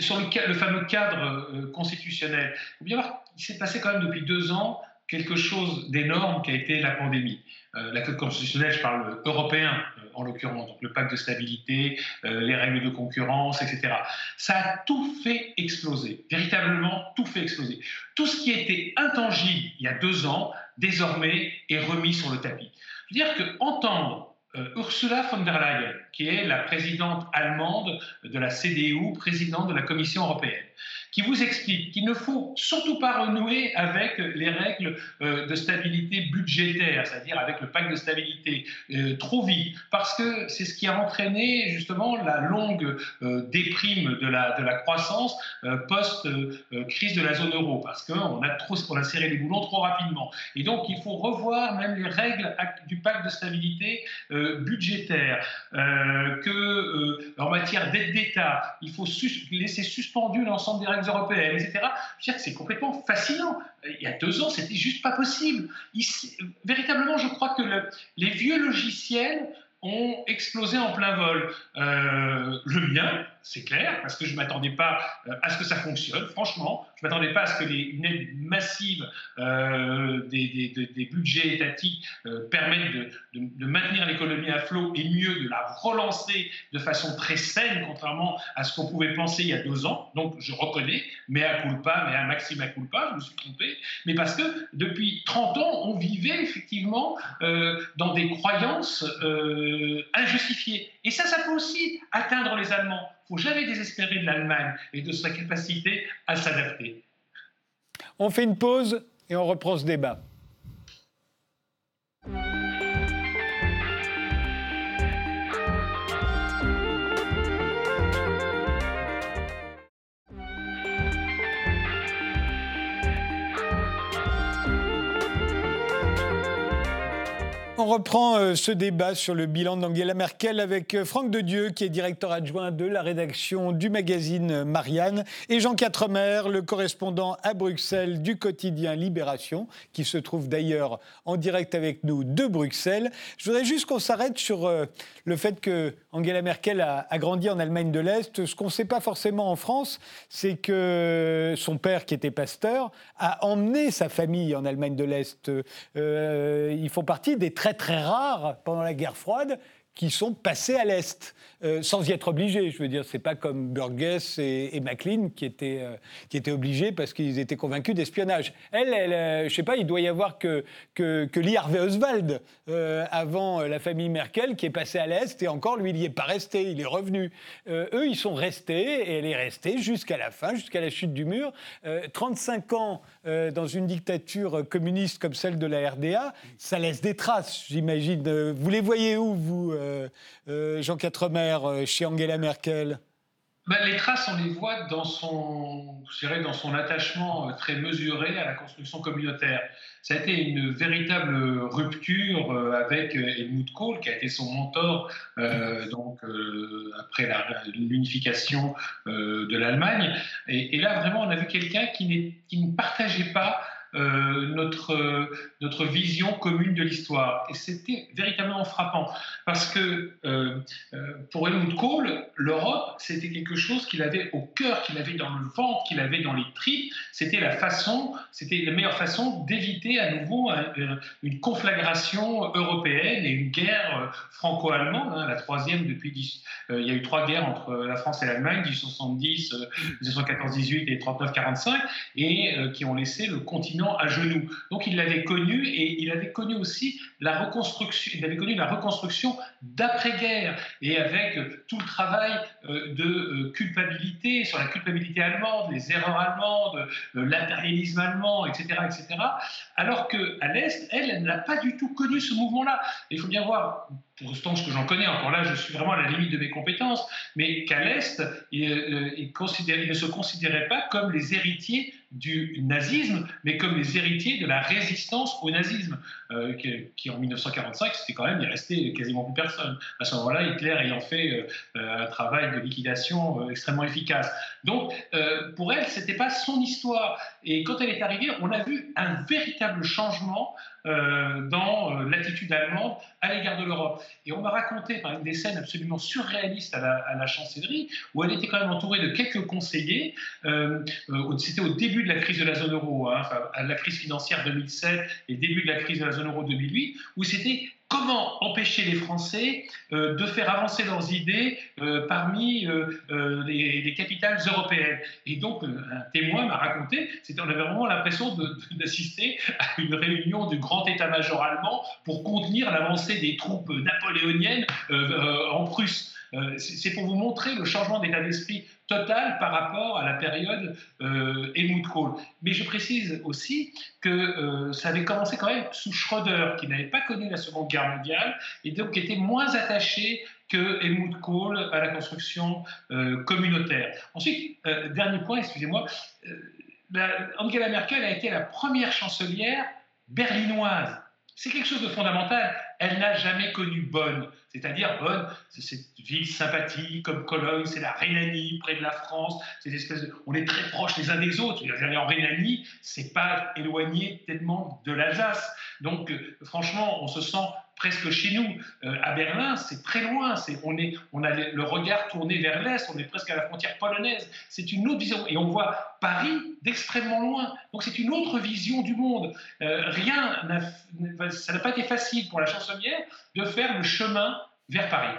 sur le, fameux cadre constitutionnel, il faut bien voir qu'il s'est passé quand même depuis deux ans quelque chose d'énorme qui a été la pandémie. la Code constitutionnelle, je parle européen, en l'occurrence, donc le pacte de stabilité, les règles de concurrence, etc. Ça a tout fait exploser, véritablement tout fait exploser. Tout ce qui était intangible il y a deux ans, désormais, est remis sur le tapis. Je veux dire qu'entendre Ursula von der Leyen, qui est la présidente allemande de la CDU, présidente de la Commission européenne, qui vous explique qu'il ne faut surtout pas renouer avec les règles euh, de stabilité budgétaire, c'est-à-dire avec le pacte de stabilité, euh, trop vite, parce que c'est ce qui a entraîné justement la longue euh, déprime de la, de la croissance post-crise de la zone euro, parce qu'on a, trop, on a serré les boulons trop rapidement. Et donc il faut revoir même les règles du pacte de stabilité budgétaire, que en matière d'aide d'État, il faut laisser suspendu l'ensemble des règles européennes, etc. Je veux dire c'est complètement fascinant. Il y a deux ans, c'était juste pas possible. véritablement, je crois que les vieux logiciels ont explosé en plein vol. Euh, le mien, c'est clair, parce que je ne m'attendais pas euh, à ce que ça fonctionne, franchement. Je ne m'attendais pas à ce que aide massive euh, des, budgets étatiques permettent de, de, maintenir l'économie à flot et mieux de la relancer de façon très saine, contrairement à ce qu'on pouvait penser il y a deux ans. Donc je reconnais, mais à culpa, mais à maxima culpa, je me suis trompé. Mais parce que depuis 30 ans, on vivait effectivement dans des croyances euh, injustifié. Et ça, ça peut aussi atteindre les Allemands. Faut jamais désespérer de l'Allemagne et de sa capacité à s'adapter.
On fait une pause et on reprend ce débat. On reprend euh, ce débat sur le bilan d'Angela Merkel avec euh, Franck de Dieu, qui est directeur adjoint de la rédaction du magazine Marianne, et Jean Quatremer, le correspondant à Bruxelles du quotidien Libération, qui se trouve d'ailleurs en direct avec nous de Bruxelles. Je voudrais juste qu'on s'arrête sur euh, le fait que Angela Merkel a, grandi en Allemagne de l'Est. Ce qu'on ne sait pas forcément en France, c'est que son père, qui était pasteur, a emmené sa famille en Allemagne de l'Est. ils font partie des très très rares pendant la guerre froide qui sont passés à l'Est. Euh, sans y être obligés. Je veux dire, c'est pas comme Burgess et, et Maclean qui étaient, euh, qui étaient obligés parce qu'ils étaient convaincus d'espionnage. Elle, elle euh, je sais pas, il doit y avoir que, que, que Lee Harvey Oswald, avant la famille Merkel, qui est passé à l'Est, et encore, lui, il n'y est pas resté, il est revenu. eux, ils sont restés, et elle est restée jusqu'à la fin, jusqu'à la chute du mur. 35 ans dans une dictature communiste comme celle de la RDA, ça laisse des traces, j'imagine. Vous les voyez où, vous, Jean Quatremer euh, chez Angela Merkel
ben, les traces, on les voit dans son, dans son attachement euh, très mesuré à la construction communautaire. Ça a été une véritable rupture euh, avec Helmut Kohl, qui a été son mentor donc, après l'unification de l'Allemagne. Et, là, vraiment, on a vu quelqu'un qui ne partageait pas euh, notre, notre vision commune de l'histoire. Et c'était véritablement frappant, parce que euh, euh, pour Helmut Kohl, l'Europe, c'était quelque chose qu'il avait au cœur, qu'il avait dans le ventre, qu'il avait dans les tripes. C'était la façon, c'était la meilleure façon d'éviter à nouveau une conflagration européenne et une guerre franco-allemande, hein, la troisième depuis. il y a eu trois guerres entre la France et l'Allemagne, 1870, 1914-18 et 39-45, et qui ont laissé le continent à genoux. Donc il l'avait connu et il avait connu aussi la reconstruction, il avait connu la reconstruction d'après-guerre et avec tout le travail euh, de euh, culpabilité sur la culpabilité allemande, les erreurs allemandes, euh, l'impérialisme allemand, etc., etc. Alors que à l'est, elle, elle n'a pas du tout connu ce mouvement-là. Il faut bien voir pour autant que j'en connais, encore là, je suis vraiment à la limite de mes compétences, mais qu'à l'Est, il, il, ne se considérait pas comme les héritiers du nazisme, mais comme les héritiers de la résistance au nazisme, euh, qui, en 1945, c'était quand même, il restait quasiment plus personne. À ce moment-là, Hitler ayant fait euh, un travail de liquidation euh, extrêmement efficace. Donc, pour elle, c'était pas son histoire. Et quand elle est arrivée, on a vu un véritable changement euh, dans euh, l'attitude allemande à l'égard de l'Europe. Et on m'a raconté par une des scènes absolument surréalistes à la, chancellerie, où elle était quand même entourée de quelques conseillers. Euh, c'était au début de la crise de la zone euro, hein, à la crise financière 2007 et début de la crise de la zone euro 2008, où c'était comment empêcher les Français euh, de faire avancer leurs idées euh, parmi euh, les, capitales européennes. Et donc, un témoin m'a raconté, on avait vraiment l'impression d'assister à une réunion du grand état-major allemand pour contenir l'avancée des troupes napoléoniennes en Prusse. C'est pour vous montrer le changement d'état d'esprit total par rapport à la période euh, Helmut Kohl. Mais je précise aussi que euh, ça avait commencé quand même sous Schröder, qui n'avait pas connu la Seconde Guerre mondiale et donc était moins attaché que Helmut Kohl à la construction euh, communautaire. Ensuite, dernier point, excusez-moi, Angela Merkel a été la première chancelière berlinoise. C'est quelque chose de fondamental. Elle n'a jamais connu Bonn. C'est-à-dire Bonn, c'est cette ville sympathique comme Cologne, c'est la Rhénanie près de la France. On est très proches les uns des autres. En Rhénanie, c'est pas éloigné tellement de l'Alsace. Donc, euh, franchement, on se sent presque chez nous. Euh, à Berlin, c'est très loin. on, est, on a le regard tourné vers l'Est, on est presque à la frontière polonaise. C'est une autre vision. Et on voit Paris d'extrêmement loin. Donc c'est une autre vision du monde. Euh, rien ça n'a pas été facile pour la chansonnière de faire le chemin vers Paris.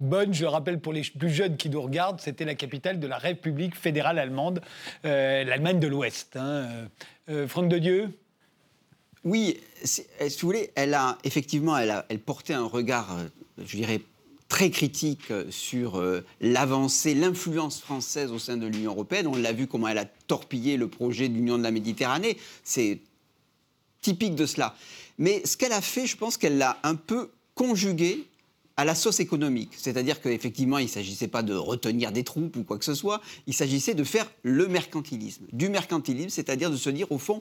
Bonne, je rappelle pour les plus jeunes qui nous regardent, c'était la capitale de la République fédérale allemande, euh, l'Allemagne de l'Ouest. Hein. Franck de Dieu?
Oui, si vous voulez, elle a effectivement, elle portait un regard, euh, je dirais, très critique euh, sur euh, l'avancée, l'influence française au sein de l'Union européenne. On l'a vu comment elle a torpillé le projet de l'Union de la Méditerranée. C'est typique de cela. Mais ce qu'elle a fait, je pense qu'elle l'a un peu conjugué à la sauce économique. C'est-à-dire qu'effectivement, il ne s'agissait pas de retenir des troupes ou quoi que ce soit, il s'agissait de faire le mercantilisme. Du mercantilisme, c'est-à-dire de se dire, au fond,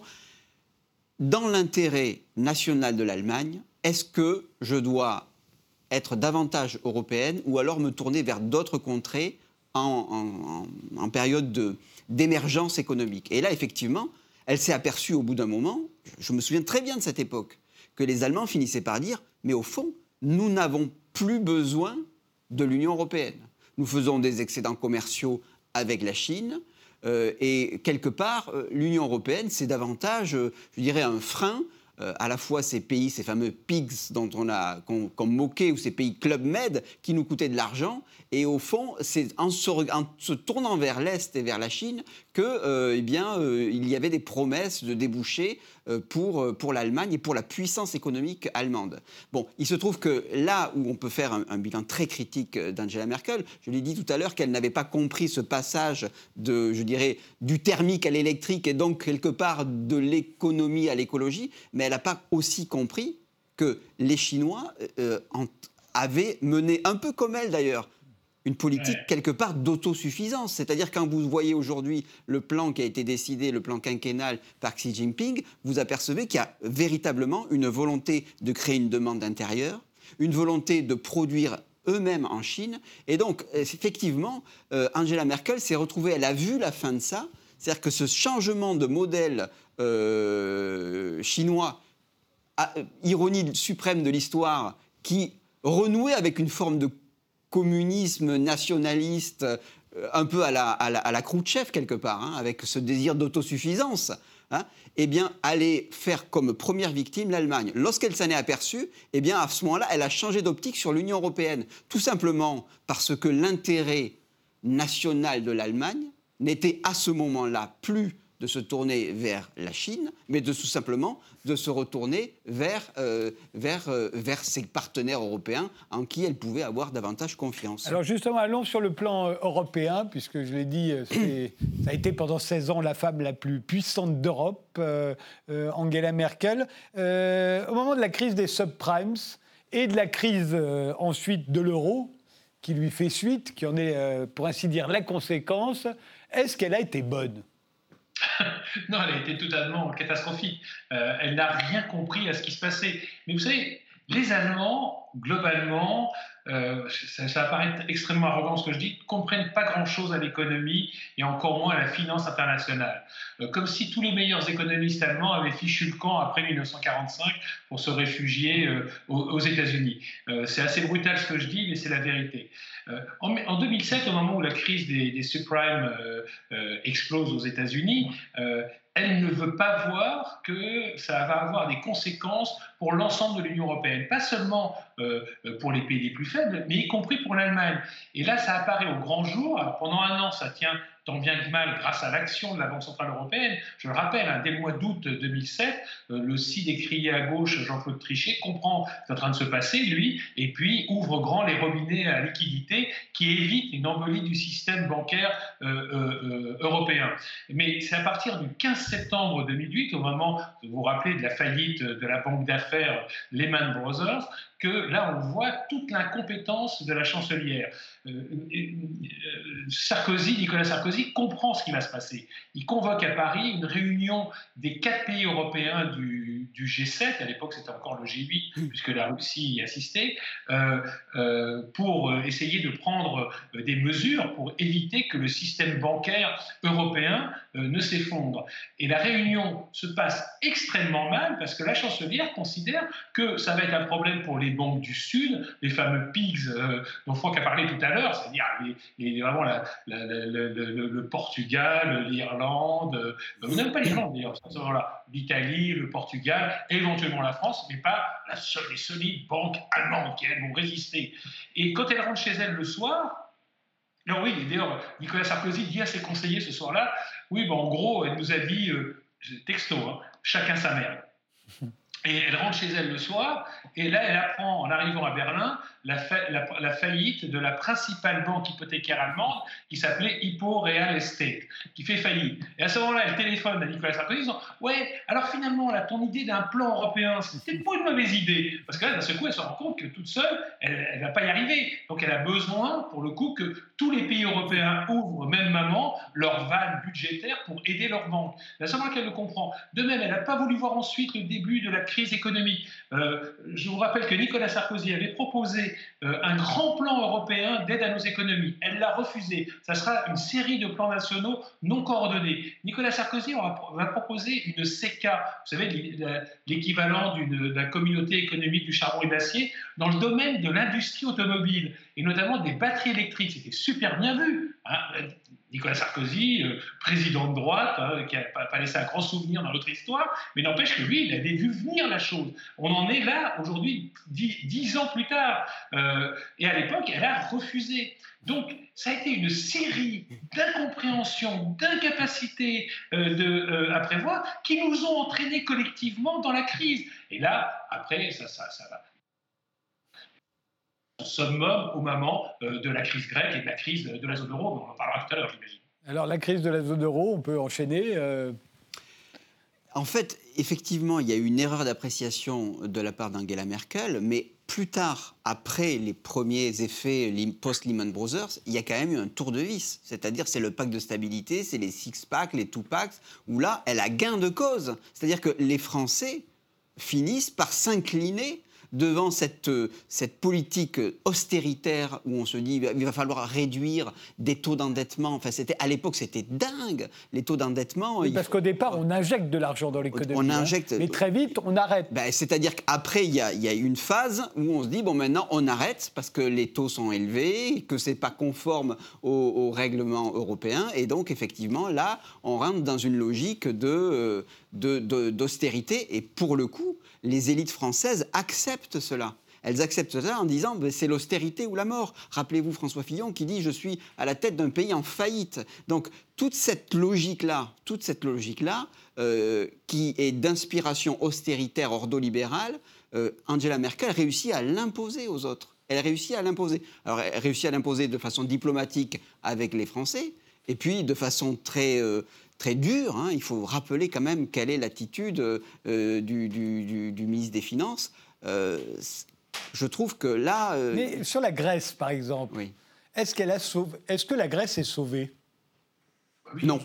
dans l'intérêt national de l'Allemagne, est-ce que je dois être davantage européenne ou alors me tourner vers d'autres contrées en, période d'émergence économique? Et là, effectivement, elle s'est aperçue au bout d'un moment, je me souviens très bien de cette époque, que les Allemands finissaient par dire, mais au fond, nous n'avons plus besoin de l'Union européenne. Nous faisons des excédents commerciaux avec la Chine, et quelque part, euh, l'Union européenne, c'est davantage, euh, je dirais, un frein à la fois ces pays, ces fameux pigs dont on a qu'on moqué, ou ces pays Club Med qui nous coûtaient de l'argent. Et au fond, c'est en, se, tournant vers l'Est et vers la Chine que, eh bien, il y avait des promesses de débouchés euh, pour, euh, pour l'Allemagne et pour la puissance économique allemande. Bon, il se trouve que là où on peut faire un, bilan très critique euh, d'Angela Merkel, je l'ai dit tout à l'heure qu'elle n'avait pas compris ce passage de, je dirais, du thermique à l'électrique et donc quelque part de l'économie à l'écologie, elle n'a pas aussi compris que les Chinois avaient mené, un peu comme elle d'ailleurs, une politique quelque part d'autosuffisance. C'est-à-dire quand vous voyez aujourd'hui le plan qui a été décidé, le plan quinquennal par Xi Jinping, vous apercevez qu'il y a véritablement une volonté de créer une demande intérieure, une volonté de produire eux-mêmes en Chine. Et donc, effectivement, euh, Angela Merkel s'est retrouvée, elle a vu la fin de ça, c'est-à-dire que ce changement de modèle euh, chinois, euh, ironie suprême de l'histoire, qui renouait avec une forme de communisme nationaliste euh, un peu à la, à la, Khrouchtchev quelque part, hein, avec ce désir d'autosuffisance, hein, eh bien, aller faire comme première victime l'Allemagne. Lorsqu'elle s'en est aperçue, eh bien, à ce moment-là, elle a changé d'optique sur l'Union européenne, tout simplement parce que l'intérêt national de l'Allemagne n'était à ce moment-là plus de se tourner vers la Chine, mais de tout simplement de se retourner vers, euh, vers, euh, vers ses partenaires européens en qui elle pouvait avoir davantage confiance.
Alors justement, allons sur le plan euh, européen, puisque je l'ai dit, ça a été pendant 16 ans la femme la plus puissante d'Europe, Angela Merkel. au moment de la crise des subprimes et de la crise ensuite de l'euro, qui lui fait suite, qui en est, pour ainsi dire, la conséquence, est-ce qu'elle a été bonne? *laughs*
Non, elle a été totalement catastrophique. Euh, elle n'a rien compris à ce qui se passait. Mais vous savez, les Allemands globalement, euh, ça, ça paraît extrêmement arrogant ce que je dis, ne comprennent pas grand-chose à l'économie et encore moins à la finance internationale. Euh, comme si tous les meilleurs économistes allemands avaient fichu le camp après 1945 pour se réfugier euh, aux, États-Unis. c'est assez brutal ce que je dis, mais c'est la vérité. En, 2007, au moment où la crise des, subprimes explose aux États-Unis, elle ne veut pas voir que ça va avoir des conséquences pour l'ensemble de l'Union européenne, pas seulement pour les pays les plus faibles, mais y compris pour l'Allemagne. Et là, ça apparaît au grand jour. pendant un an, ça tient tant bien que mal grâce à l'action de la Banque Centrale Européenne. Je le rappelle, hein, dès le mois d'août 2007, euh, le si décrié à gauche, Jean-Claude Trichet, comprend ce qui est en train de se passer, lui, et puis ouvre grand les robinets à liquidité qui évite une embolie du système bancaire euh, euh, européen. Mais c'est à partir du 15 septembre 2008, au moment, vous vous rappelez, de la faillite de la banque d'affaires Lehman Brothers, que là, on voit toute l'incompétence de la chancelière. Euh, euh, Sarkozy, Nicolas Sarkozy, comprend ce qui va se passer. Il convoque à Paris une réunion des quatre pays européens du, G7, à l'époque c'était encore le G8, puisque la Russie y assistait, euh, pour essayer de prendre des mesures pour éviter que le système bancaire européen ne s'effondre. Et la réunion se passe extrêmement mal parce que la chancelière considère que ça va être un problème pour les banques du Sud, les fameux PIGS euh, dont Franck a parlé tout à l'heure, c'est-à-dire vraiment le, Portugal, l'Irlande, euh, même pas l'Irlande d'ailleurs, l'Italie, le Portugal, éventuellement la France, mais pas la, les solides banques allemandes qui elles vont résister. Et quand elle rentre chez elle le soir, alors oui, d'ailleurs, Nicolas Sarkozy dit à ses conseillers ce soir-là, oui, ben, en gros, elle nous a dit, euh, texto, hein, chacun sa merde. Et elle rentre chez elle le soir, et là, elle apprend, en arrivant à Berlin, la, faillite de la principale banque hypothécaire allemande qui s'appelait Hippo Real Estate, qui fait faillite. Et à ce moment-là, elle téléphone à Nicolas Sarkozy en disant Ouais, alors finalement, là, ton idée d'un plan européen, c'était pas une mauvaise idée. Parce que là, d'un seul coup, elle se rend compte que toute seule, elle ne va pas y arriver. Donc elle a besoin, pour le coup, que tous les pays européens ouvrent, même maman, leur vanne budgétaire pour aider leurs banques. La seule qu'elle le comprend. De même, elle n'a pas voulu voir ensuite le début de la crise économique. Euh, je vous rappelle que Nicolas Sarkozy avait proposé euh, un grand plan européen d'aide à nos économies. Elle l'a refusé. Ça sera une série de plans nationaux non coordonnés. Nicolas Sarkozy va proposer une CECA, vous savez, l'équivalent de la communauté économique du charbon et de l'acier, dans le domaine de l'industrie automobile, et notamment des batteries électriques. C'était super bien vu. Hein. Nicolas Sarkozy, euh, président de droite, hein, qui n'a pas, laissé un grand souvenir dans notre histoire, mais n'empêche que lui, il avait vu venir la chose. On en est là aujourd'hui, dix, ans plus tard. Euh, et à l'époque, elle a refusé. Donc, ça a été une série d'incompréhensions, d'incapacités euh, à prévoir qui nous ont entraînés collectivement dans la crise. Et là, après, ça, ça, ça va summum au moment euh, de la crise grecque et de la crise de la zone euro. On en parlera tout à l'heure, j'imagine.
Alors, la crise de la zone euro, on peut enchaîner euh,
En fait, effectivement, il y a eu une erreur d'appréciation de la part d'Angela Merkel, mais plus tard, après les premiers effets post-Lehman Brothers, il y a quand même eu un tour de vis. C'est-à-dire, c'est le pacte de stabilité, c'est les six-packs, les two-packs, où là, elle a gain de cause. C'est-à-dire que les Français finissent par s'incliner devant cette, euh, cette politique austéritaire où on se dit il va falloir réduire des taux d'endettement. Enfin, c'était à l'époque c'était dingue les taux d'endettement.
parce qu'au départ on injecte de l'argent dans l'économie. On hein. injecte. mais très vite on arrête.
Ben, c'est-à-dire qu'après il y a, y a, une phase où on se dit bon maintenant on arrête parce que les taux sont élevés, que c'est pas conforme au, règlement européen et donc effectivement là on rentre dans une logique de euh, d'austérité et pour le coup les élites françaises acceptent cela. Elles acceptent cela en disant ben, c'est l'austérité ou la mort. Rappelez-vous François Fillon qui dit je suis à la tête d'un pays en faillite. Donc toute cette logique-là, toute cette logique-là, euh, qui est d'inspiration austéritaire ordolibérale, euh, Angela Merkel réussit à l'imposer aux autres. Elle réussit à l'imposer. Alors elle réussit à l'imposer de façon diplomatique avec les Français, et puis de façon très euh, très dur. Hein. Il faut rappeler quand même quelle est l'attitude euh, du, ministre des Finances. Euh, je trouve que là.
Euh, Mais sur la Grèce, par exemple, est-ce qu'elle a sauvé... Est-ce que la Grèce est sauvée?
Non.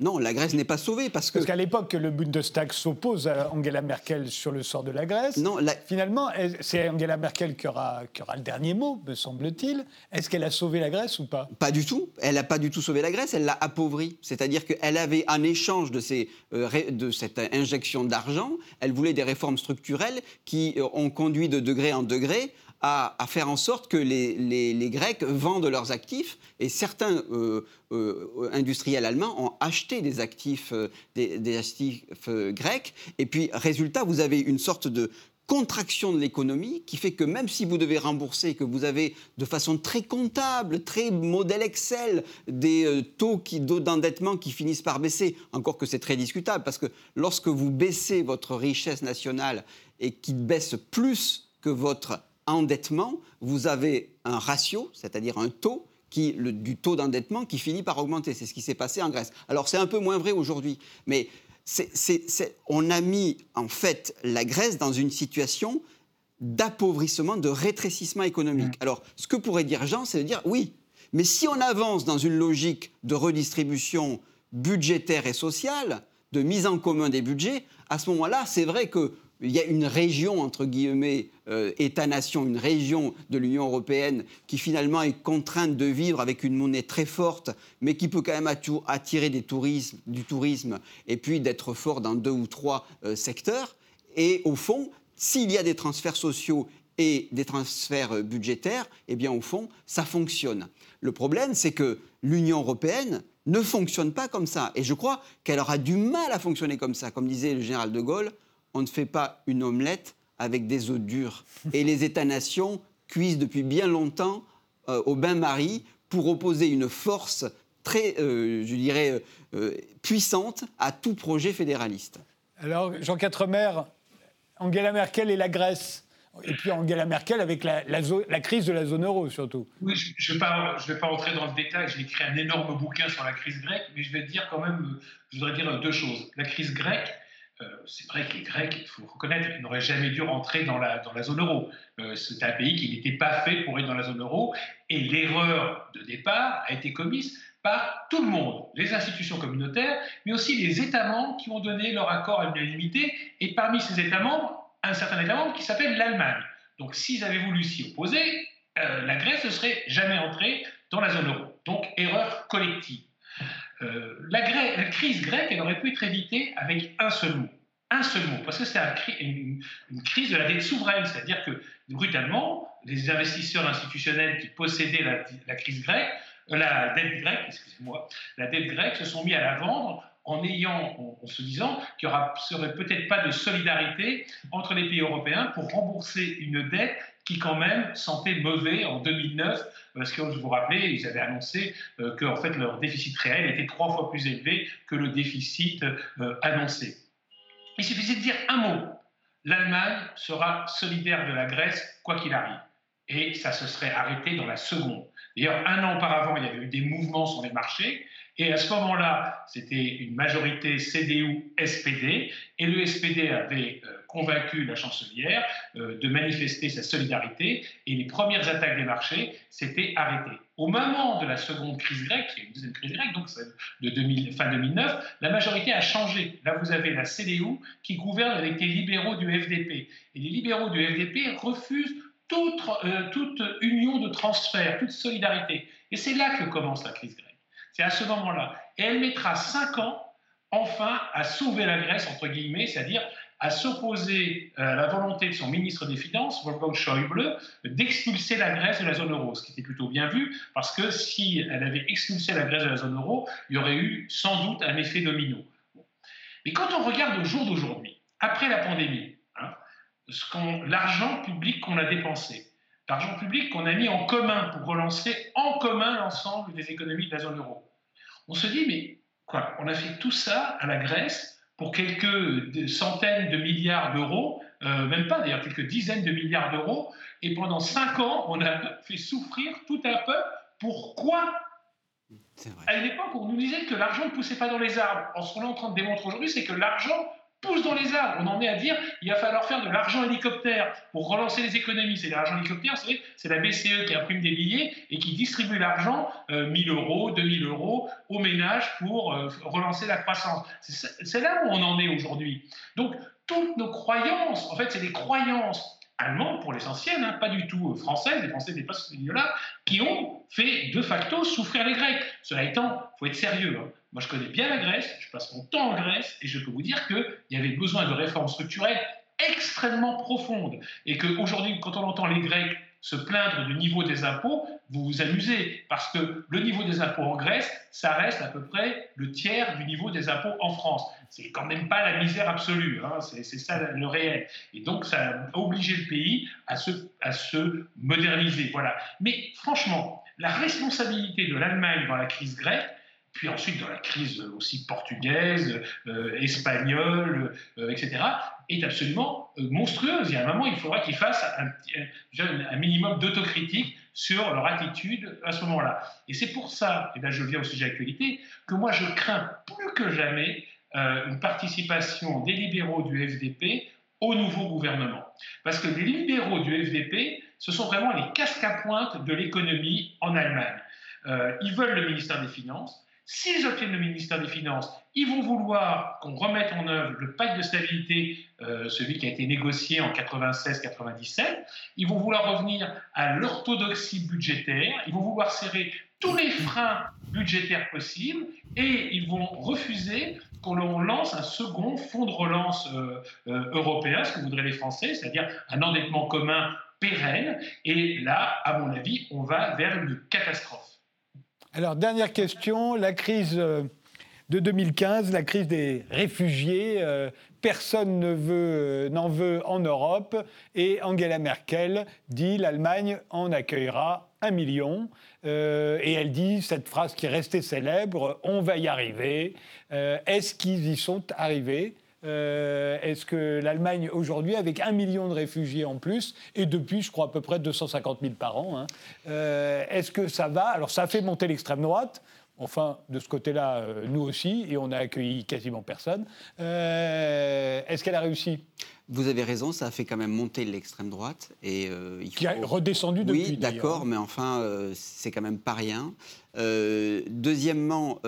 Non, la Grèce n'est pas sauvée parce que.
Parce qu'à l'époque, le Bundestag s'oppose à Angela Merkel sur le sort de la Grèce. Non, Finalement, c'est Angela Merkel qui aura, qui aura le dernier mot, me semble-t-il. Est-ce qu'elle a sauvé la Grèce ou pas?
Pas du tout. Elle n'a pas du tout sauvé la Grèce, elle l'a appauvrie. C'est-à-dire qu'elle avait, en échange de, ces, euh, de cette injection d'argent, elle voulait des réformes structurelles qui euh, ont conduit de degré en degré à, faire en sorte que les, Grecs vendent leurs actifs. Et certains euh, euh, industriels allemands ont acheté des actifs, euh, des, actifs grecs. Et puis, résultat, vous avez une sorte de contraction de l'économie qui fait que même si vous devez rembourser, que vous avez de façon très comptable, très modèle Excel, des taux d'endettement qui finissent par baisser, encore que c'est très discutable, parce que lorsque vous baissez votre richesse nationale et qui baisse plus que votre endettement, vous avez un ratio, c'est-à-dire un taux qui, le, du taux d'endettement qui finit par augmenter. C'est ce qui s'est passé en Grèce. Alors c'est un peu moins vrai aujourd'hui, mais on a mis en fait la Grèce dans une situation d'appauvrissement, de rétrécissement économique. Alors ce que pourrait dire Jean, c'est de dire oui, mais si on avance dans une logique de redistribution budgétaire et sociale, de mise en commun des budgets, à ce moment-là, c'est vrai que il y a une région, entre guillemets, euh, État-nation, une région de l'Union européenne qui finalement est contrainte de vivre avec une monnaie très forte, mais qui peut quand même attirer du tourisme et puis d'être fort dans deux ou trois euh, secteurs. Et au fond, s'il y a des transferts sociaux et des transferts euh, budgétaires, eh bien au fond, ça fonctionne. Le problème, c'est que l'Union européenne ne fonctionne pas comme ça. Et je crois qu'elle aura du mal à fonctionner comme ça. Comme disait le général de Gaulle, on ne fait pas une omelette avec des œufs durs. *laughs* Et les États-nations cuisent depuis bien longtemps euh, au bain-marie pour opposer une force très, euh, je dirais, euh, puissante à tout projet fédéraliste.
Alors, Jean Quatremer, Angela Merkel et la Grèce. Et puis Angela Merkel avec la, la, crise de la zone euro surtout.
Oui, je ne vais, vais, pas rentrer dans le détail, j'ai écrit un énorme bouquin sur la crise grecque, mais je vais dire quand même, je voudrais dire deux choses. La crise grecque, euh, c'est vrai que les Grecs, il faut reconnaître, n'auraient jamais dû rentrer dans la, dans la zone euro. Euh, c'est un pays qui n'était pas fait pour être dans la zone euro. Et l'erreur de départ a été commise par tout le monde, les institutions communautaires, mais aussi les États membres qui ont donné leur accord à l'unanimité. Et parmi ces États membres, un certain État membre qui s'appelle l'Allemagne. Donc s'ils avaient voulu s'y opposer, euh, la Grèce ne serait jamais entrée dans la zone euro. Donc erreur collective. Euh, la, crise grecque, elle aurait pu être évitée avec un seul mot. Un seul mot, parce que c'est une, crise de la dette souveraine, c'est-à-dire que brutalement, les investisseurs institutionnels qui possédaient la, crise grecque, euh, la dette grecque, excusez-moi, la dette grecque se sont mis à la vendre en ayant, en, se disant qu'il n'y serait peut-être pas de solidarité entre les pays européens pour rembourser une dette qui quand même sentait mauvais en 2009, parce que vous vous rappelez, ils avaient annoncé euh, que en fait, leur déficit réel était trois fois plus élevé que le déficit euh, annoncé. Il suffisait de dire un mot. L'Allemagne sera solidaire de la Grèce, quoi qu'il arrive. Et ça se serait arrêté dans la seconde. D'ailleurs, un an auparavant, il y avait eu des mouvements sur les marchés. Et à ce moment-là, c'était une majorité CDU-SPD. Et le SPD avait euh, convaincu la chancelière euh, de manifester sa solidarité et les premières attaques des marchés s'étaient arrêtées. Au moment de la seconde crise grecque, qui est une deuxième crise grecque, donc de fin 2009, la majorité a changé. Là, vous avez la CDU qui gouverne avec les libéraux du FDP. Et les libéraux du FDP refusent toute, euh, toute union de transfert, toute solidarité. Et c'est là que commence la crise grecque. C'est à ce moment-là. Et elle mettra cinq ans enfin à sauver la Grèce, entre guillemets, c'est-à-dire à s'opposer à la volonté de son ministre des Finances, Wolfgang Schäuble, d'expulser la Grèce de la zone euro, ce qui était plutôt bien vu, parce que si elle avait expulsé la Grèce de la zone euro, il y aurait eu sans doute un effet domino. Mais quand on regarde au jour d'aujourd'hui, après la pandémie, hein, l'argent public qu'on a dépensé, l'argent public qu'on a mis en commun pour relancer en commun l'ensemble des économies de la zone euro, on se dit, mais quoi, on a fait tout ça à la Grèce pour quelques centaines de milliards d'euros, euh, même pas d'ailleurs, quelques dizaines de milliards d'euros, et pendant cinq ans, on a fait souffrir tout un peuple. Pourquoi? À une époque, on nous disait que l'argent ne poussait pas dans les arbres. ce qu'on est en train de démontrer aujourd'hui, c'est que l'argent pousse dans les arbres. On en est à dire il va falloir faire de l'argent hélicoptère pour relancer les économies. C'est l'argent hélicoptère, c'est la BCE qui imprime des billets et qui distribue l'argent, 1000 euh, euros, 2000 euros, aux ménages pour euh, relancer la croissance. C'est là où on en est aujourd'hui. Donc, toutes nos croyances, en fait, c'est des croyances allemandes pour l'essentiel, hein, pas du tout françaises, les Français n'est pas ce milieu-là, qui ont fait de facto souffrir les Grecs. Cela étant, faut être sérieux. Hein. Moi, je connais bien la Grèce, je passe mon temps en Grèce, et je peux vous dire qu'il y avait besoin de réformes structurelles extrêmement profondes. Et qu'aujourd'hui, quand on entend les Grecs se plaindre du niveau des impôts, vous vous amusez, parce que le niveau des impôts en Grèce, ça reste à peu près le tiers du niveau des impôts en France. C'est quand même pas la misère absolue, hein, c'est ça le réel. Et donc, ça a obligé le pays à se, à se moderniser. Voilà. Mais franchement, la responsabilité de l'Allemagne dans la crise grecque, puis ensuite dans la crise aussi portugaise, euh, espagnole, euh, etc., est absolument euh, monstrueuse. Il y a un moment, il faudra qu'ils fassent un, un minimum d'autocritique sur leur attitude à ce moment-là. Et c'est pour ça, et là je viens au sujet d'actualité, que moi je crains plus que jamais une participation des libéraux du FDP au nouveau gouvernement. Parce que les libéraux du FDP, ce sont vraiment les casques à pointe de l'économie en Allemagne. ils veulent le ministère des Finances, S'ils obtiennent le ministère des Finances, ils vont vouloir qu'on remette en œuvre le pacte de stabilité, euh, celui qui a été négocié en 96-97. Ils vont vouloir revenir à l'orthodoxie budgétaire. Ils vont vouloir serrer tous les freins budgétaires possibles et ils vont refuser qu'on lance un second fonds de relance euh, euh, européen, ce que voudraient les Français, c'est-à-dire un endettement commun pérenne. Et là, à mon avis, on va vers une catastrophe.
Alors, dernière question, la crise euh, de 2015, la crise des réfugiés. Euh, personne euh, n'en veut en Europe et Angela Merkel dit l'Allemagne en accueillera un million. et elle dit cette phrase qui est restée célèbre on va y arriver. Est-ce qu'ils y sont arrivés? Euh, est-ce que l'Allemagne, aujourd'hui, avec un million de réfugiés en plus, et depuis, je crois, à peu près 250 000 par an, hein, euh, est-ce que ça va? Alors, ça a fait monter l'extrême droite. Enfin, de ce côté-là, euh, nous aussi, et on a accueilli quasiment personne. Est-ce qu'elle a réussi?
Vous avez raison, ça a fait quand même monter l'extrême droite. Et,
il Qui a redescendu depuis.
Oui, d'accord, mais enfin, c'est quand même pas rien. deuxièmement,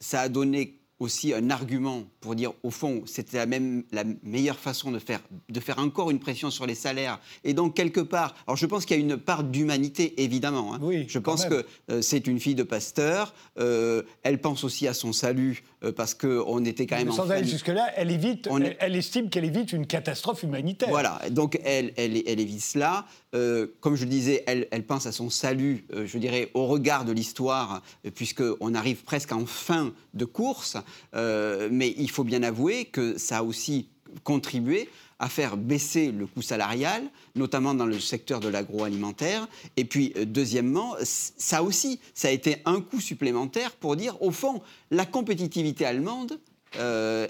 ça a donné aussi un argument pour dire, au fond, c'était la, même, la meilleure façon de faire, de faire encore une pression sur les salaires. Et donc, quelque part, alors je pense qu'il y a une part d'humanité, évidemment. Hein.
Oui,
je pense que euh, c'est une fille de pasteur. Euh, elle pense aussi à son salut parce qu'on était quand même...
sans aller jusque-là, elle, évite, elle, estime qu'elle évite une catastrophe humanitaire.
Voilà, donc elle, elle, elle évite cela. comme je le disais, elle, elle pense à son salut, je dirais, au regard de l'histoire, puisqu'on arrive presque en fin de course. mais il faut bien avouer que ça a aussi contribué à faire baisser le coût salarial, notamment dans le secteur de l'agroalimentaire. Et puis, euh, deuxièmement, ça aussi, ça a été un coût supplémentaire pour dire, au fond, la compétitivité allemande, euh,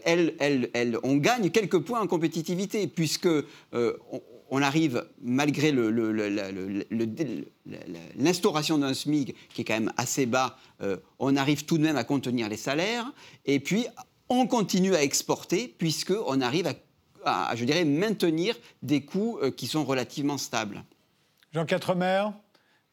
on gagne quelques points en compétitivité, puisque euh, on, arrive, malgré l'instauration d'un SMIC qui est quand même assez bas, on arrive tout de même à contenir les salaires. Et puis, on continue à exporter puisqu'on arrive à, je dirais, maintenir des coûts euh, qui sont relativement stables.
Jean Quatremer,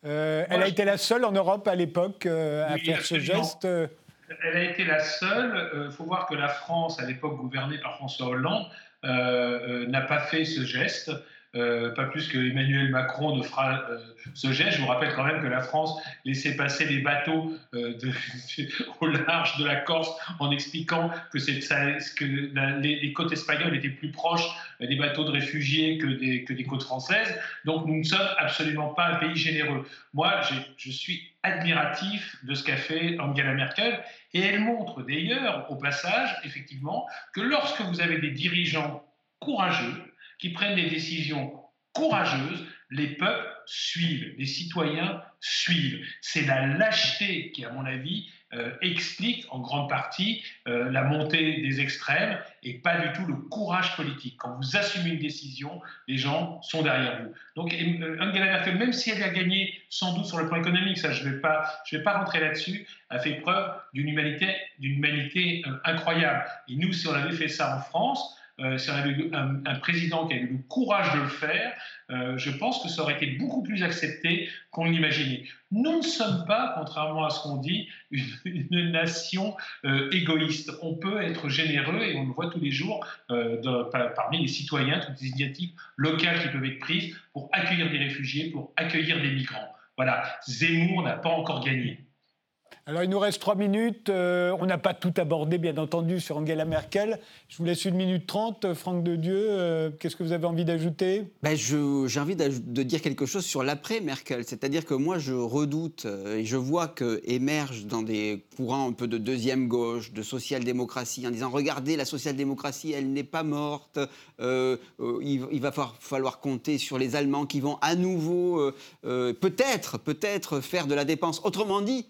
euh, elle a été la seule en Europe à l'époque euh, à faire ce geste
Elle a été la seule. Il faut voir que la France, à l'époque gouvernée par François Hollande, n'a pas fait ce geste. Euh, pas plus que Emmanuel Macron ne fera euh, ce geste. Je vous rappelle quand même que la France laissait passer les bateaux euh, au large de la Corse en expliquant que, les, côtes espagnoles étaient plus proches des bateaux de réfugiés que des côtes françaises. Donc nous ne sommes absolument pas un pays généreux. Moi, je suis admiratif de ce qu'a fait Angela Merkel et elle montre d'ailleurs au passage, effectivement, que lorsque vous avez des dirigeants courageux, qui prennent des décisions courageuses, les peuples suivent, les citoyens suivent. C'est la lâcheté qui, à mon avis, euh, explique en grande partie euh, la montée des extrêmes et pas du tout le courage politique. Quand vous assumez une décision, les gens sont derrière vous. Donc euh, Angela Merkel, même si elle a gagné sans doute sur le plan économique, ça je ne vais, pas, vais pas rentrer là-dessus, a fait preuve d'une humanité, d'une humanité incroyable. Et nous, si on avait fait ça en France, euh, si on avait eu un, président qui avait eu le courage de le faire, euh, je pense que ça aurait été beaucoup plus accepté qu'on l'imaginait. Nous ne sommes pas, contrairement à ce qu'on dit, *laughs* une, nation euh, égoïste. On peut être généreux et on le voit tous les jours parmi les citoyens, toutes les initiatives locales qui peuvent être prises pour accueillir des réfugiés, pour accueillir des migrants. Voilà, Zemmour n'a pas encore gagné.
Alors, il nous reste trois minutes. Euh, on n'a pas tout abordé, bien entendu, sur Angela Merkel. Je vous laisse une minute trente. Franck de Dieu, euh, qu'est-ce que vous avez envie d'ajouter?
Ben, J'ai envie de dire quelque chose sur l'après-Merkel. C'est-à-dire que moi, je redoute euh, et je vois que émerge dans des courants un peu de deuxième gauche, de social-démocratie, en disant regardez, la social-démocratie, elle n'est pas morte. il, va falloir, compter sur les Allemands qui vont à nouveau, peut-être, peut-être faire de la dépense. Autrement dit,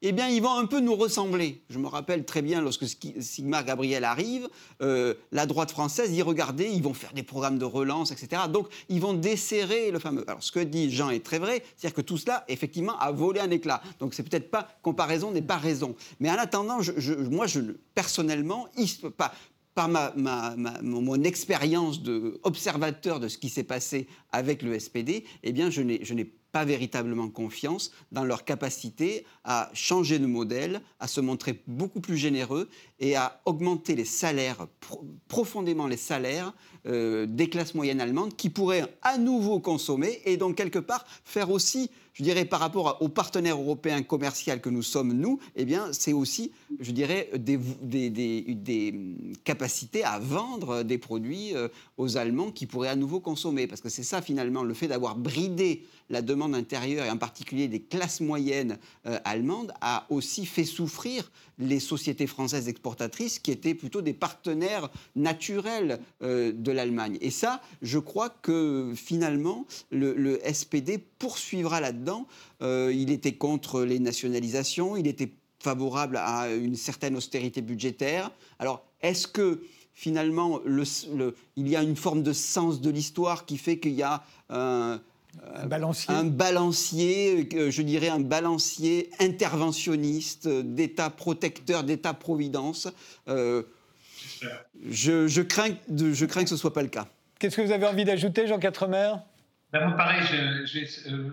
eh bien, ils vont un peu nous ressembler. Je me rappelle très bien lorsque Sigmar Gabriel arrive, euh, la droite française dit regardez, ils vont faire des programmes de relance, etc. Donc, ils vont desserrer le fameux. Alors, ce que dit Jean est très vrai, c'est-à-dire que tout cela, effectivement, a volé un éclat. Donc, c'est peut-être pas comparaison n'est pas raison. Mais en attendant, moi, je, personnellement, pas, par ma, mon expérience d'observateur de ce qui s'est passé avec le SPD, eh bien, je n'ai pas véritablement confiance dans leur capacité à changer de modèle, à se montrer beaucoup plus généreux et à augmenter les salaires, profondément les salaires euh, des classes moyennes allemandes qui pourraient à nouveau consommer et donc quelque part faire aussi, je dirais par rapport aux partenaires européens commerciaux que nous sommes nous, eh bien c'est aussi, je dirais, des, hum, capacités à vendre des produits euh, aux Allemands qui pourraient à nouveau consommer. Parce que c'est ça finalement, le fait d'avoir bridé la demande intérieure et en particulier des classes moyennes euh, allemandes a aussi fait souffrir les sociétés françaises exportatrices qui étaient plutôt des partenaires naturels euh, de l'Allemagne. Et ça, je crois que finalement, le, SPD poursuivra là-dedans. Il était contre les nationalisations, il était favorable à une certaine austérité budgétaire. Alors, est-ce que finalement, il y a une forme de sens de l'histoire qui fait qu'il y a un
un balancier.
Un balancier, euh, je dirais un balancier interventionniste, d'État protecteur, d'État-providence. Euh, je, crains, je crains que ce ne soit pas le cas.
Qu'est-ce que vous avez envie d'ajouter, Jean Quatremer?
Ben, Pareil, je, vais euh,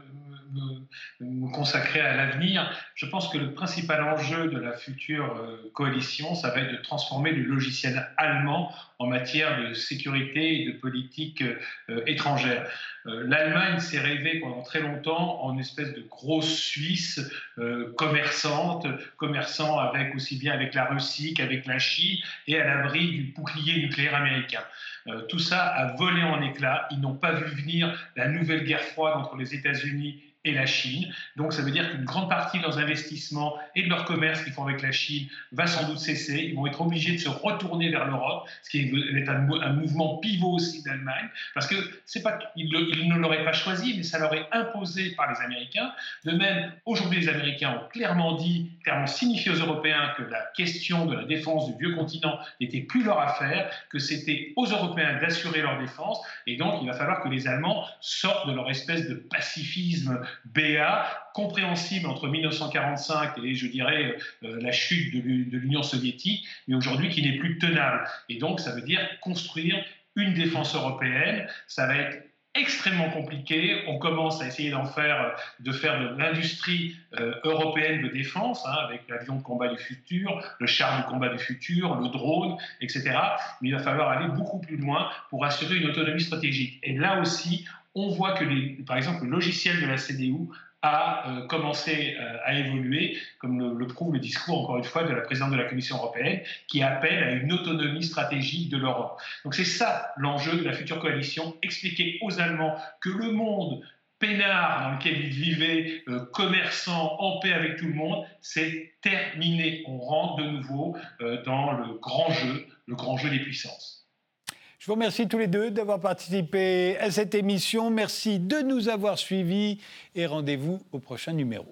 me, consacrer à l'avenir. Je pense que le principal enjeu de la future coalition, ça va être de transformer le logiciel allemand en matière de sécurité et de politique étrangère. Euh, L'Allemagne s'est rêvée pendant très longtemps en espèce de grosse Suisse euh, commerçante, commerçant avec aussi bien avec la Russie qu'avec la Chine et à l'abri du bouclier nucléaire américain. Euh, tout ça a volé en éclats. Ils n'ont pas vu venir la nouvelle guerre froide entre les États-Unis et la Chine. Donc ça veut dire qu'une grande partie de leurs investissements et de leur commerce qu'ils font avec la Chine va sans doute cesser. Ils vont être obligés de se retourner vers l'Europe, ce qui est un, mouvement pivot aussi d'Allemagne, parce que c'est pas ils, ne l'auraient pas choisi, mais ça leur est imposé par les Américains. De même, aujourd'hui, les Américains ont clairement dit, clairement signifié aux Européens que la question de la défense du vieux continent n'était plus leur affaire, que c'était aux Européens d'assurer leur défense, et donc il va falloir que les Allemands sortent de leur espèce de pacifisme BA, compréhensible entre 1945 et, je dirais, euh, la chute de l'Union soviétique, mais aujourd'hui qui n'est plus tenable. Et donc, ça veut dire construire une défense européenne. Ça va être extrêmement compliqué. On commence à essayer d'en faire, de faire de l'industrie euh, européenne de défense, hein, avec l'avion de combat du futur, le char du combat du futur, le drone, etc. Mais il va falloir aller beaucoup plus loin pour assurer une autonomie stratégique. Et là aussi, on voit que, par exemple, le logiciel de la CDU a euh, commencé euh, à évoluer, comme le, prouve le discours, encore une fois, de la présidente de la Commission européenne, qui appelle à une autonomie stratégique de l'Europe. Donc c'est ça l'enjeu de la future coalition, expliquer aux Allemands que le monde peinard dans lequel ils vivaient, euh, commerçant, en paix avec tout le monde, c'est terminé. On rentre de nouveau dans le grand jeu, le grand jeu des puissances.
Je vous remercie tous les deux d'avoir participé à cette émission. Merci de nous avoir suivis et rendez-vous au prochain numéro.